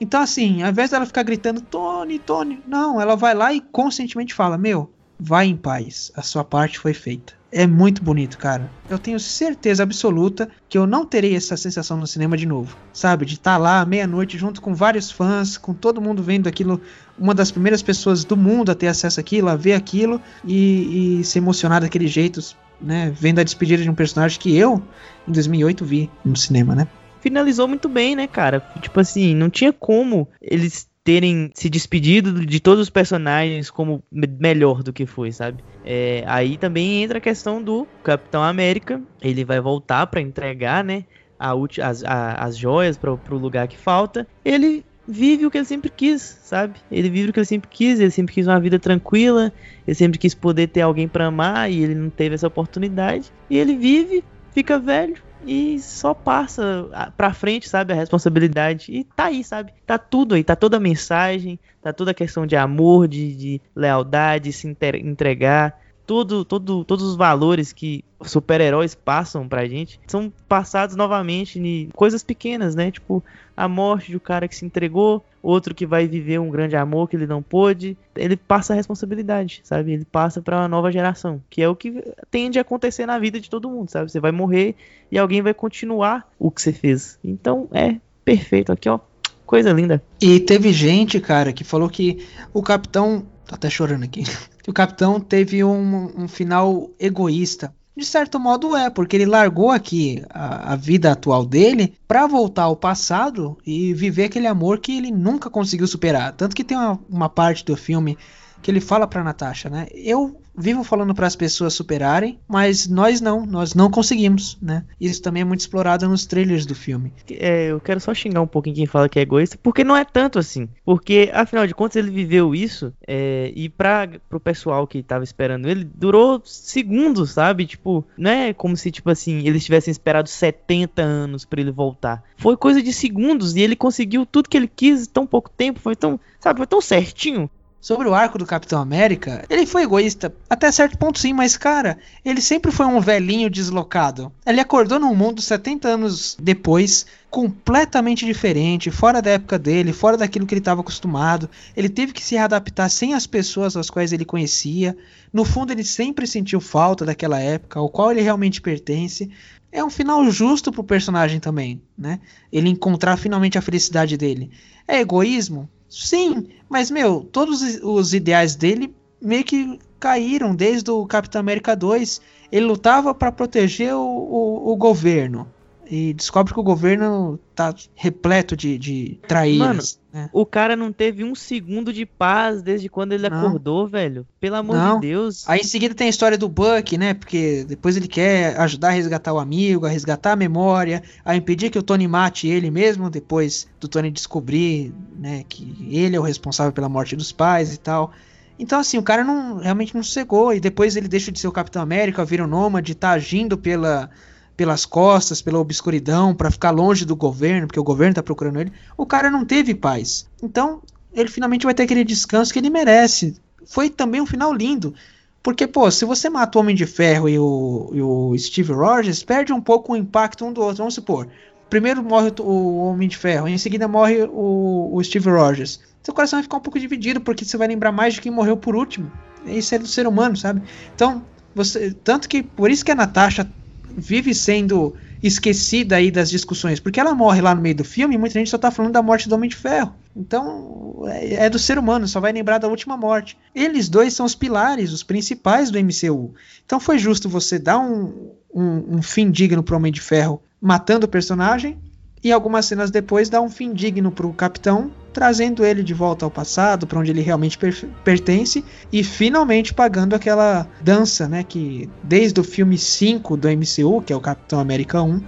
Então, assim, ao invés dela ficar gritando, Tony, Tony, não, ela vai lá e conscientemente fala: Meu, vai em paz, a sua parte foi feita. É muito bonito, cara. Eu tenho certeza absoluta que eu não terei essa sensação no cinema de novo. Sabe? De estar tá lá meia-noite junto com vários fãs, com todo mundo vendo aquilo. Uma das primeiras pessoas do mundo a ter acesso àquilo, a ver aquilo e, e se emocionar daquele jeito, né? Vendo a despedida de um personagem que eu, em 2008, vi no cinema, né? Finalizou muito bem, né, cara? Tipo assim, não tinha como eles terem se despedido de todos os personagens como melhor do que foi, sabe? É, aí também entra a questão do Capitão América. Ele vai voltar para entregar, né? A, as, a, as joias para o lugar que falta. Ele vive o que ele sempre quis, sabe? Ele vive o que ele sempre quis, ele sempre quis uma vida tranquila, ele sempre quis poder ter alguém para amar e ele não teve essa oportunidade. E ele vive, fica velho, e só passa pra frente, sabe, a responsabilidade. E tá aí, sabe? Tá tudo aí, tá toda a mensagem, tá toda a questão de amor, de, de lealdade, se entregar tudo, todo, todos os valores que super-heróis passam pra gente são passados novamente em coisas pequenas, né? Tipo, a morte de um cara que se entregou, outro que vai viver um grande amor que ele não pôde. Ele passa a responsabilidade, sabe? Ele passa para uma nova geração, que é o que tende a acontecer na vida de todo mundo, sabe? Você vai morrer e alguém vai continuar o que você fez. Então, é perfeito aqui, ó. Coisa linda. E teve gente, cara, que falou que o capitão. Tô até chorando aqui que o capitão teve um, um final egoísta. De certo modo é, porque ele largou aqui a, a vida atual dele para voltar ao passado e viver aquele amor que ele nunca conseguiu superar. Tanto que tem uma, uma parte do filme que ele fala para Natasha, né? Eu vivo falando para as pessoas superarem, mas nós não, nós não conseguimos, né? Isso também é muito explorado nos trailers do filme. É, eu quero só xingar um pouquinho quem fala que é egoísta, porque não é tanto assim. Porque, afinal de contas, ele viveu isso, é, e para pro pessoal que tava esperando ele, durou segundos, sabe? Tipo, não é como se, tipo assim, eles tivessem esperado 70 anos para ele voltar. Foi coisa de segundos, e ele conseguiu tudo que ele quis tão pouco tempo, foi tão, sabe, foi tão certinho Sobre o arco do Capitão América, ele foi egoísta até certo ponto sim, mas cara, ele sempre foi um velhinho deslocado. Ele acordou num mundo 70 anos depois, completamente diferente, fora da época dele, fora daquilo que ele estava acostumado. Ele teve que se readaptar sem as pessoas às quais ele conhecia. No fundo, ele sempre sentiu falta daquela época, ao qual ele realmente pertence. É um final justo pro personagem também, né? Ele encontrar finalmente a felicidade dele. É egoísmo? Sim, mas meu, todos os ideais dele meio que caíram desde o Capitão América 2. Ele lutava para proteger o, o, o, governo e descobre que o governo tá repleto de, de traíras. Né? O cara não teve um segundo de paz desde quando ele não. acordou, velho. Pelo amor não. de Deus. Aí em seguida tem a história do Buck, né? Porque depois ele quer ajudar a resgatar o amigo, a resgatar a memória, a impedir que o Tony mate ele mesmo, depois do Tony descobrir, né, que ele é o responsável pela morte dos pais e tal. Então, assim, o cara não realmente não cegou. E depois ele deixa de ser o Capitão América, vira o Nômade, tá agindo pela pelas costas, pela obscuridão, para ficar longe do governo, porque o governo está procurando ele. O cara não teve paz. Então, ele finalmente vai ter aquele descanso que ele merece. Foi também um final lindo. Porque, pô, se você mata o Homem de Ferro e o, e o Steve Rogers, perde um pouco o impacto um do outro. Vamos supor. Primeiro morre o Homem de Ferro, e em seguida morre o, o Steve Rogers. Seu coração vai ficar um pouco dividido, porque você vai lembrar mais de quem morreu por último. Isso é do ser humano, sabe? Então, você. Tanto que. Por isso que a Natasha vive sendo esquecida aí das discussões, porque ela morre lá no meio do filme e muita gente só tá falando da morte do Homem de Ferro. Então, é, é do ser humano, só vai lembrar da última morte. Eles dois são os pilares, os principais do MCU. Então foi justo você dar um, um, um fim digno pro Homem de Ferro matando o personagem e algumas cenas depois dar um fim digno pro Capitão, trazendo ele de volta ao passado, para onde ele realmente per pertence, e finalmente pagando aquela dança, né, que desde o filme 5 do MCU, que é o Capitão América 1,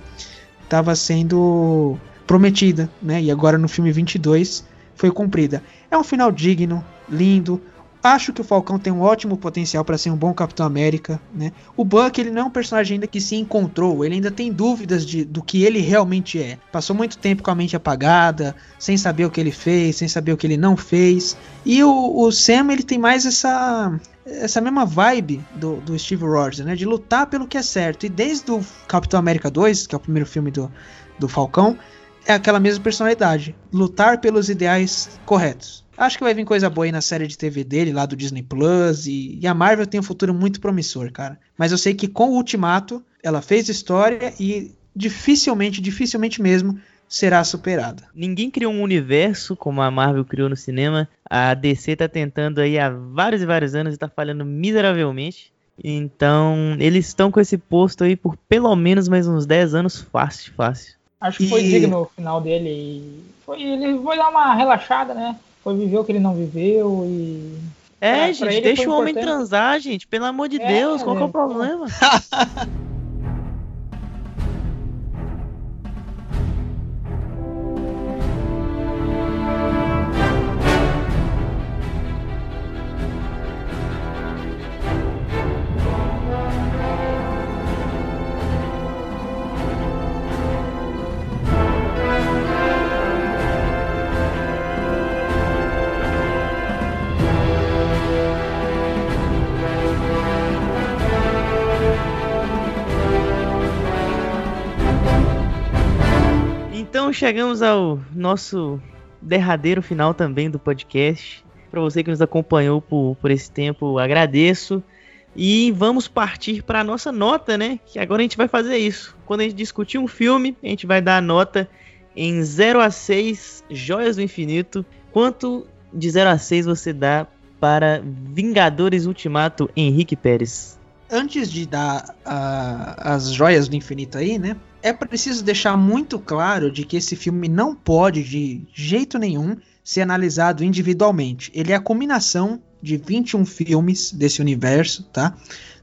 estava sendo prometida, né? E agora no filme 22 foi cumprida. É um final digno, lindo. Acho que o Falcão tem um ótimo potencial para ser um bom Capitão América, né? O Buck ele não é um personagem ainda que se encontrou, ele ainda tem dúvidas de, do que ele realmente é. Passou muito tempo com a mente apagada, sem saber o que ele fez, sem saber o que ele não fez. E o, o Sam ele tem mais essa essa mesma vibe do, do Steve Rogers, né? De lutar pelo que é certo. E desde o Capitão América 2, que é o primeiro filme do, do Falcão, é aquela mesma personalidade. Lutar pelos ideais corretos. Acho que vai vir coisa boa aí na série de TV dele, lá do Disney Plus. E, e, a Marvel tem um futuro muito promissor, cara. Mas eu sei que com o Ultimato, ela fez história e dificilmente, dificilmente mesmo, será superada. Ninguém criou um universo como a Marvel criou no cinema. A DC tá tentando aí há vários e vários anos e tá falhando miseravelmente. Então, eles estão com esse posto aí por pelo menos mais uns 10 anos fácil, fácil. Acho que e... foi digno o final dele. Foi, ele foi dar uma relaxada, né? Foi viver o que ele não viveu e. É, gente, deixa o homem transar, gente. Pelo amor de é, Deus, qual é o problema? chegamos ao nosso derradeiro final também do podcast. Para você que nos acompanhou por, por esse tempo, agradeço. E vamos partir para a nossa nota, né? Que agora a gente vai fazer isso. Quando a gente discutir um filme, a gente vai dar a nota em 0 a 6 Joias do Infinito. Quanto de 0 a 6 você dá para Vingadores Ultimato Henrique Pérez? Antes de dar as Joias do Infinito aí, né? é preciso deixar muito claro de que esse filme não pode de jeito nenhum ser analisado individualmente. Ele é a combinação de 21 filmes desse universo, tá?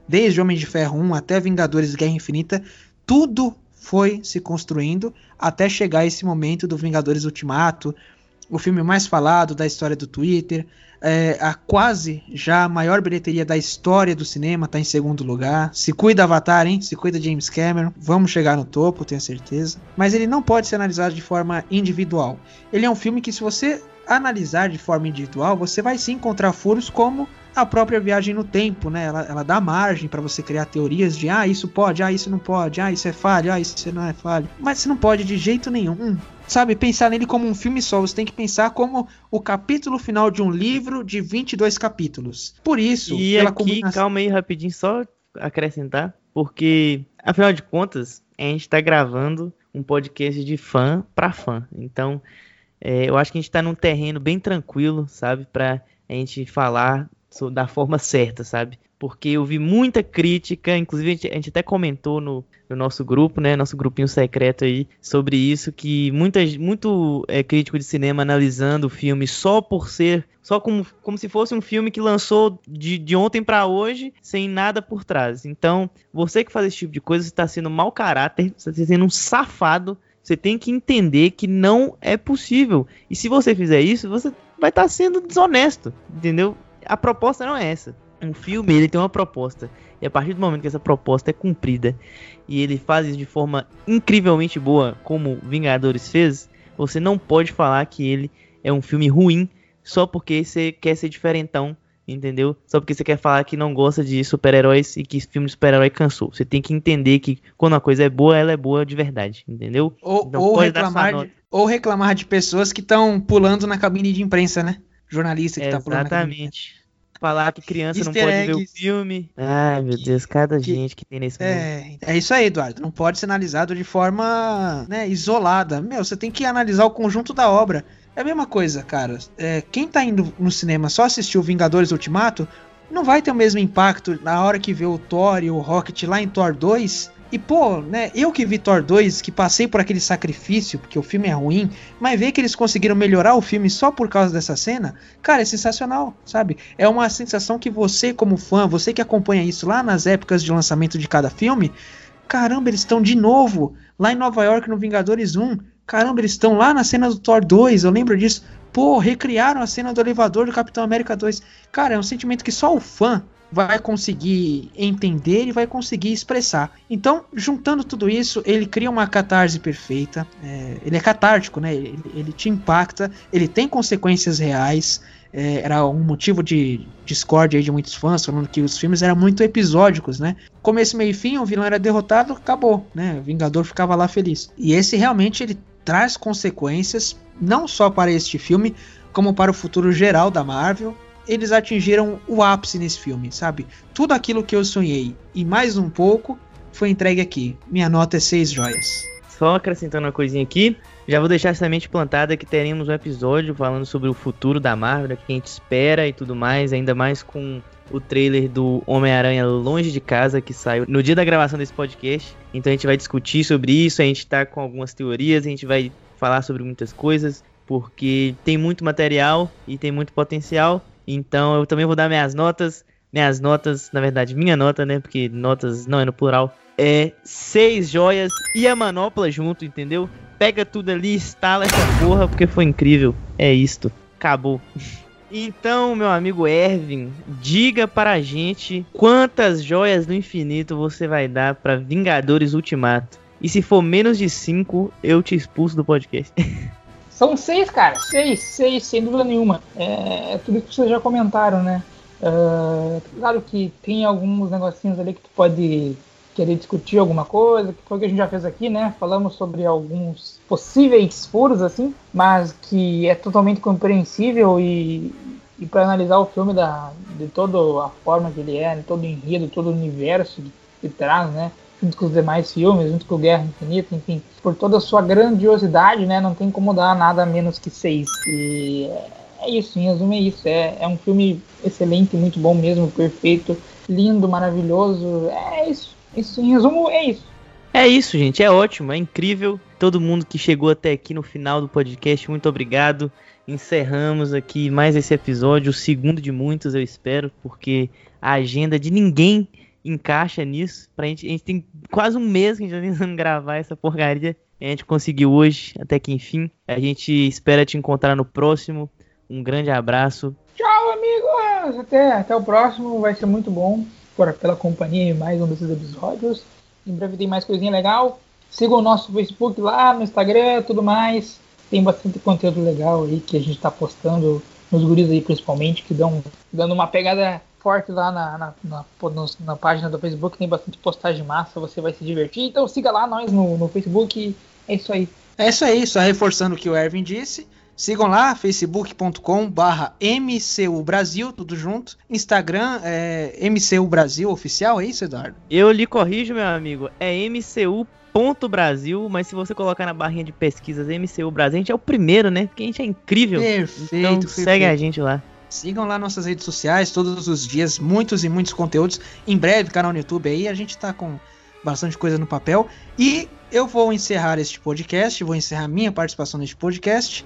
Desde Homem de Ferro 1 até Vingadores Guerra Infinita, tudo foi se construindo até chegar esse momento do Vingadores Ultimato, o filme mais falado da história do Twitter, é, a quase já maior bilheteria da história do cinema, tá em segundo lugar. Se cuida Avatar, hein? Se cuida James Cameron. Vamos chegar no topo, tenho certeza. Mas ele não pode ser analisado de forma individual. Ele é um filme que, se você analisar de forma individual, você vai se encontrar furos como a própria viagem no tempo, né? Ela, ela dá margem para você criar teorias de ah, isso pode, ah, isso não pode, ah, isso é falho, ah, isso não é falho. Mas você não pode de jeito nenhum sabe, pensar nele como um filme só. Você tem que pensar como o capítulo final de um livro de 22 capítulos. Por isso, e aqui, combinação... calma aí rapidinho, só acrescentar, porque afinal de contas, a gente está gravando um podcast de fã para fã. Então, é, eu acho que a gente está num terreno bem tranquilo, sabe, para a gente falar da forma certa, sabe? Porque eu vi muita crítica, inclusive a gente, a gente até comentou no, no, nosso grupo, né, nosso grupinho secreto aí, sobre isso, que muita, muito é, crítico de cinema analisando o filme só por ser, só como, como se fosse um filme que lançou de, de ontem para hoje, sem nada por trás. Então, você que faz esse tipo de coisa, está sendo mau caráter, você está sendo um safado, você tem que entender que não é possível. E se você fizer isso, você vai estar tá sendo desonesto, entendeu? A proposta não é essa um filme ele tem uma proposta e a partir do momento que essa proposta é cumprida e ele faz isso de forma incrivelmente boa, como Vingadores fez, você não pode falar que ele é um filme ruim só porque você quer ser diferentão, entendeu? Só porque você quer falar que não gosta de super-heróis e que filme de super-herói cansou. Você tem que entender que quando a coisa é boa, ela é boa de verdade, entendeu? Ou, então, ou reclamar, de, ou reclamar de pessoas que estão pulando na cabine de imprensa, né? Jornalista que é, tá pulando. Exatamente falar que criança Easter não pode eggs. ver o filme. Ai, meu Deus, cada que, gente que tem nesse é, mundo. É isso aí, Eduardo. Não pode ser analisado de forma né, isolada. Meu, você tem que analisar o conjunto da obra. É a mesma coisa, cara. É, quem tá indo no cinema só assistir o Vingadores Ultimato não vai ter o mesmo impacto na hora que vê o Thor e o Rocket lá em Thor 2. E pô, né, eu que vi Thor 2, que passei por aquele sacrifício, porque o filme é ruim, mas ver que eles conseguiram melhorar o filme só por causa dessa cena, cara, é sensacional, sabe? É uma sensação que você, como fã, você que acompanha isso lá nas épocas de lançamento de cada filme, caramba, eles estão de novo lá em Nova York no Vingadores 1. Caramba, eles estão lá na cena do Thor 2, eu lembro disso. Pô, recriaram a cena do elevador do Capitão América 2. Cara, é um sentimento que só o fã vai conseguir entender e vai conseguir expressar. Então, juntando tudo isso, ele cria uma catarse perfeita. É, ele é catártico, né? Ele, ele, te impacta, ele tem consequências reais. É, era um motivo de discórdia de muitos fãs, falando que os filmes eram muito episódicos, né? Começo, meio e fim, o vilão era derrotado, acabou, né? O Vingador ficava lá feliz. E esse realmente ele traz consequências, não só para este filme, como para o futuro geral da Marvel eles atingiram o ápice nesse filme, sabe? Tudo aquilo que eu sonhei e mais um pouco foi entregue aqui. Minha nota é 6 joias. Só acrescentando uma coisinha aqui, já vou deixar essa mente plantada que teremos um episódio falando sobre o futuro da Marvel, que a gente espera e tudo mais, ainda mais com o trailer do Homem-Aranha Longe de Casa, que saiu no dia da gravação desse podcast. Então a gente vai discutir sobre isso, a gente tá com algumas teorias, a gente vai falar sobre muitas coisas, porque tem muito material e tem muito potencial. Então eu também vou dar minhas notas. Minhas notas, na verdade, minha nota, né? Porque notas não é no plural. É seis joias e a manopla junto, entendeu? Pega tudo ali, instala essa porra, porque foi incrível. É isto. Acabou. Então, meu amigo Ervin, diga para a gente quantas joias do infinito você vai dar para Vingadores Ultimato. E se for menos de 5, eu te expulso do podcast. São seis, cara. Seis, seis, sem dúvida nenhuma. É, é tudo que vocês já comentaram, né? Uh, claro que tem alguns negocinhos ali que tu pode querer discutir alguma coisa, que foi o que a gente já fez aqui, né? Falamos sobre alguns possíveis furos, assim, mas que é totalmente compreensível e, e para analisar o filme da, de toda a forma que ele é, de todo o enredo, todo o universo que traz, né? Junto com os demais filmes, junto com Guerra Infinita, enfim, por toda a sua grandiosidade, né, não tem como dar nada menos que seis. E é isso, em resumo é isso. É, é um filme excelente, muito bom mesmo, perfeito, lindo, maravilhoso. É isso. Isso, em resumo, é isso. É isso, gente. É ótimo, é incrível. Todo mundo que chegou até aqui no final do podcast, muito obrigado. Encerramos aqui mais esse episódio, o segundo de muitos, eu espero, porque a agenda de ninguém encaixa nisso. Pra gente, a gente tem quase um mês que a gente tá tentando gravar essa porcaria. A gente conseguiu hoje, até que enfim. A gente espera te encontrar no próximo. Um grande abraço. Tchau, amigos! Até, até o próximo, vai ser muito bom por, pela companhia em mais um desses episódios. Em breve tem mais coisinha legal. Sigam o nosso Facebook lá, no Instagram, tudo mais. Tem bastante conteúdo legal aí que a gente tá postando nos guris aí principalmente, que dão dando uma pegada forte lá na, na, na, na, página do Facebook, tem bastante postagem massa, você vai se divertir. Então siga lá nós no, no Facebook. É isso aí. É isso aí, só reforçando o que o Ervin disse. Sigam lá, facebook.com barra MCU Brasil, tudo junto. Instagram é MCU Brasil Oficial, é isso, Eduardo? Eu lhe corrijo, meu amigo, é MCU ponto Brasil, mas se você colocar na barrinha de pesquisas MCU Brasil, a gente é o primeiro, né? Porque a gente é incrível. Perfeito. Então perfeito. segue a gente lá. Sigam lá nossas redes sociais, todos os dias, muitos e muitos conteúdos. Em breve, canal no YouTube aí, a gente tá com bastante coisa no papel. E eu vou encerrar este podcast, vou encerrar minha participação neste podcast,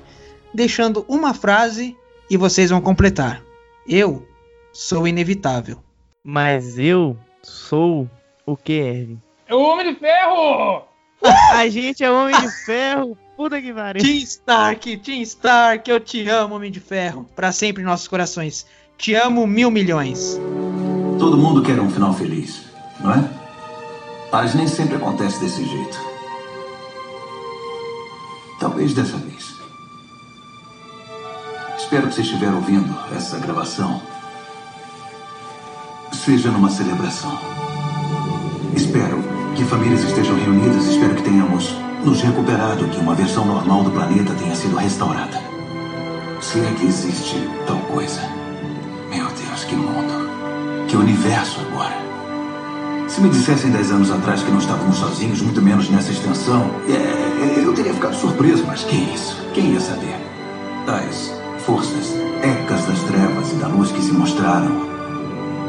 deixando uma frase e vocês vão completar. Eu sou inevitável. Mas eu sou o que, Erwin? É o Homem de Ferro! a gente é Homem de Ferro! Puta que pariu. Team Stark, Team Stark, eu te amo, Homem de Ferro. Para sempre em nossos corações. Te amo mil milhões. Todo mundo quer um final feliz, não é? Mas nem sempre acontece desse jeito. Talvez dessa vez. Espero que você estiver ouvindo essa gravação. Seja numa celebração. Espero que famílias estejam reunidas. Espero que tenhamos nos recuperado, que uma versão normal do planeta tenha sido restaurada. Se é que existe tal coisa. Meu Deus, que mundo. Que universo agora. Se me dissessem dez anos atrás que não estávamos sozinhos, muito menos nessa extensão, é, eu teria ficado surpreso, mas que isso? Quem ia saber? portais, forças, ecas das trevas e da luz que se mostraram.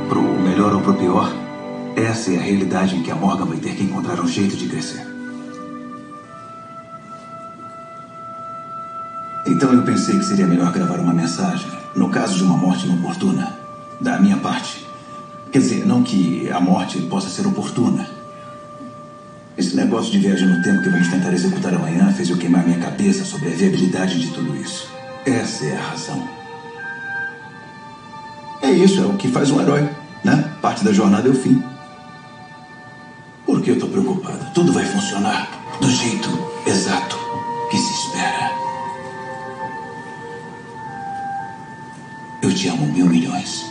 Pro melhor ou pro pior, essa é a realidade em que a Morgan vai ter que encontrar um jeito de crescer. Então eu pensei que seria melhor gravar uma mensagem, no caso de uma morte inoportuna, da minha parte. Quer dizer, não que a morte possa ser oportuna. Esse negócio de viagem no tempo que vamos tentar executar amanhã fez eu queimar minha cabeça sobre a viabilidade de tudo isso. Essa é a razão. É isso, é o que faz um herói, né? Parte da jornada é o fim. Por que eu tô preocupado? Tudo vai funcionar do jeito exato que se espera. Eu te amo mil milhões.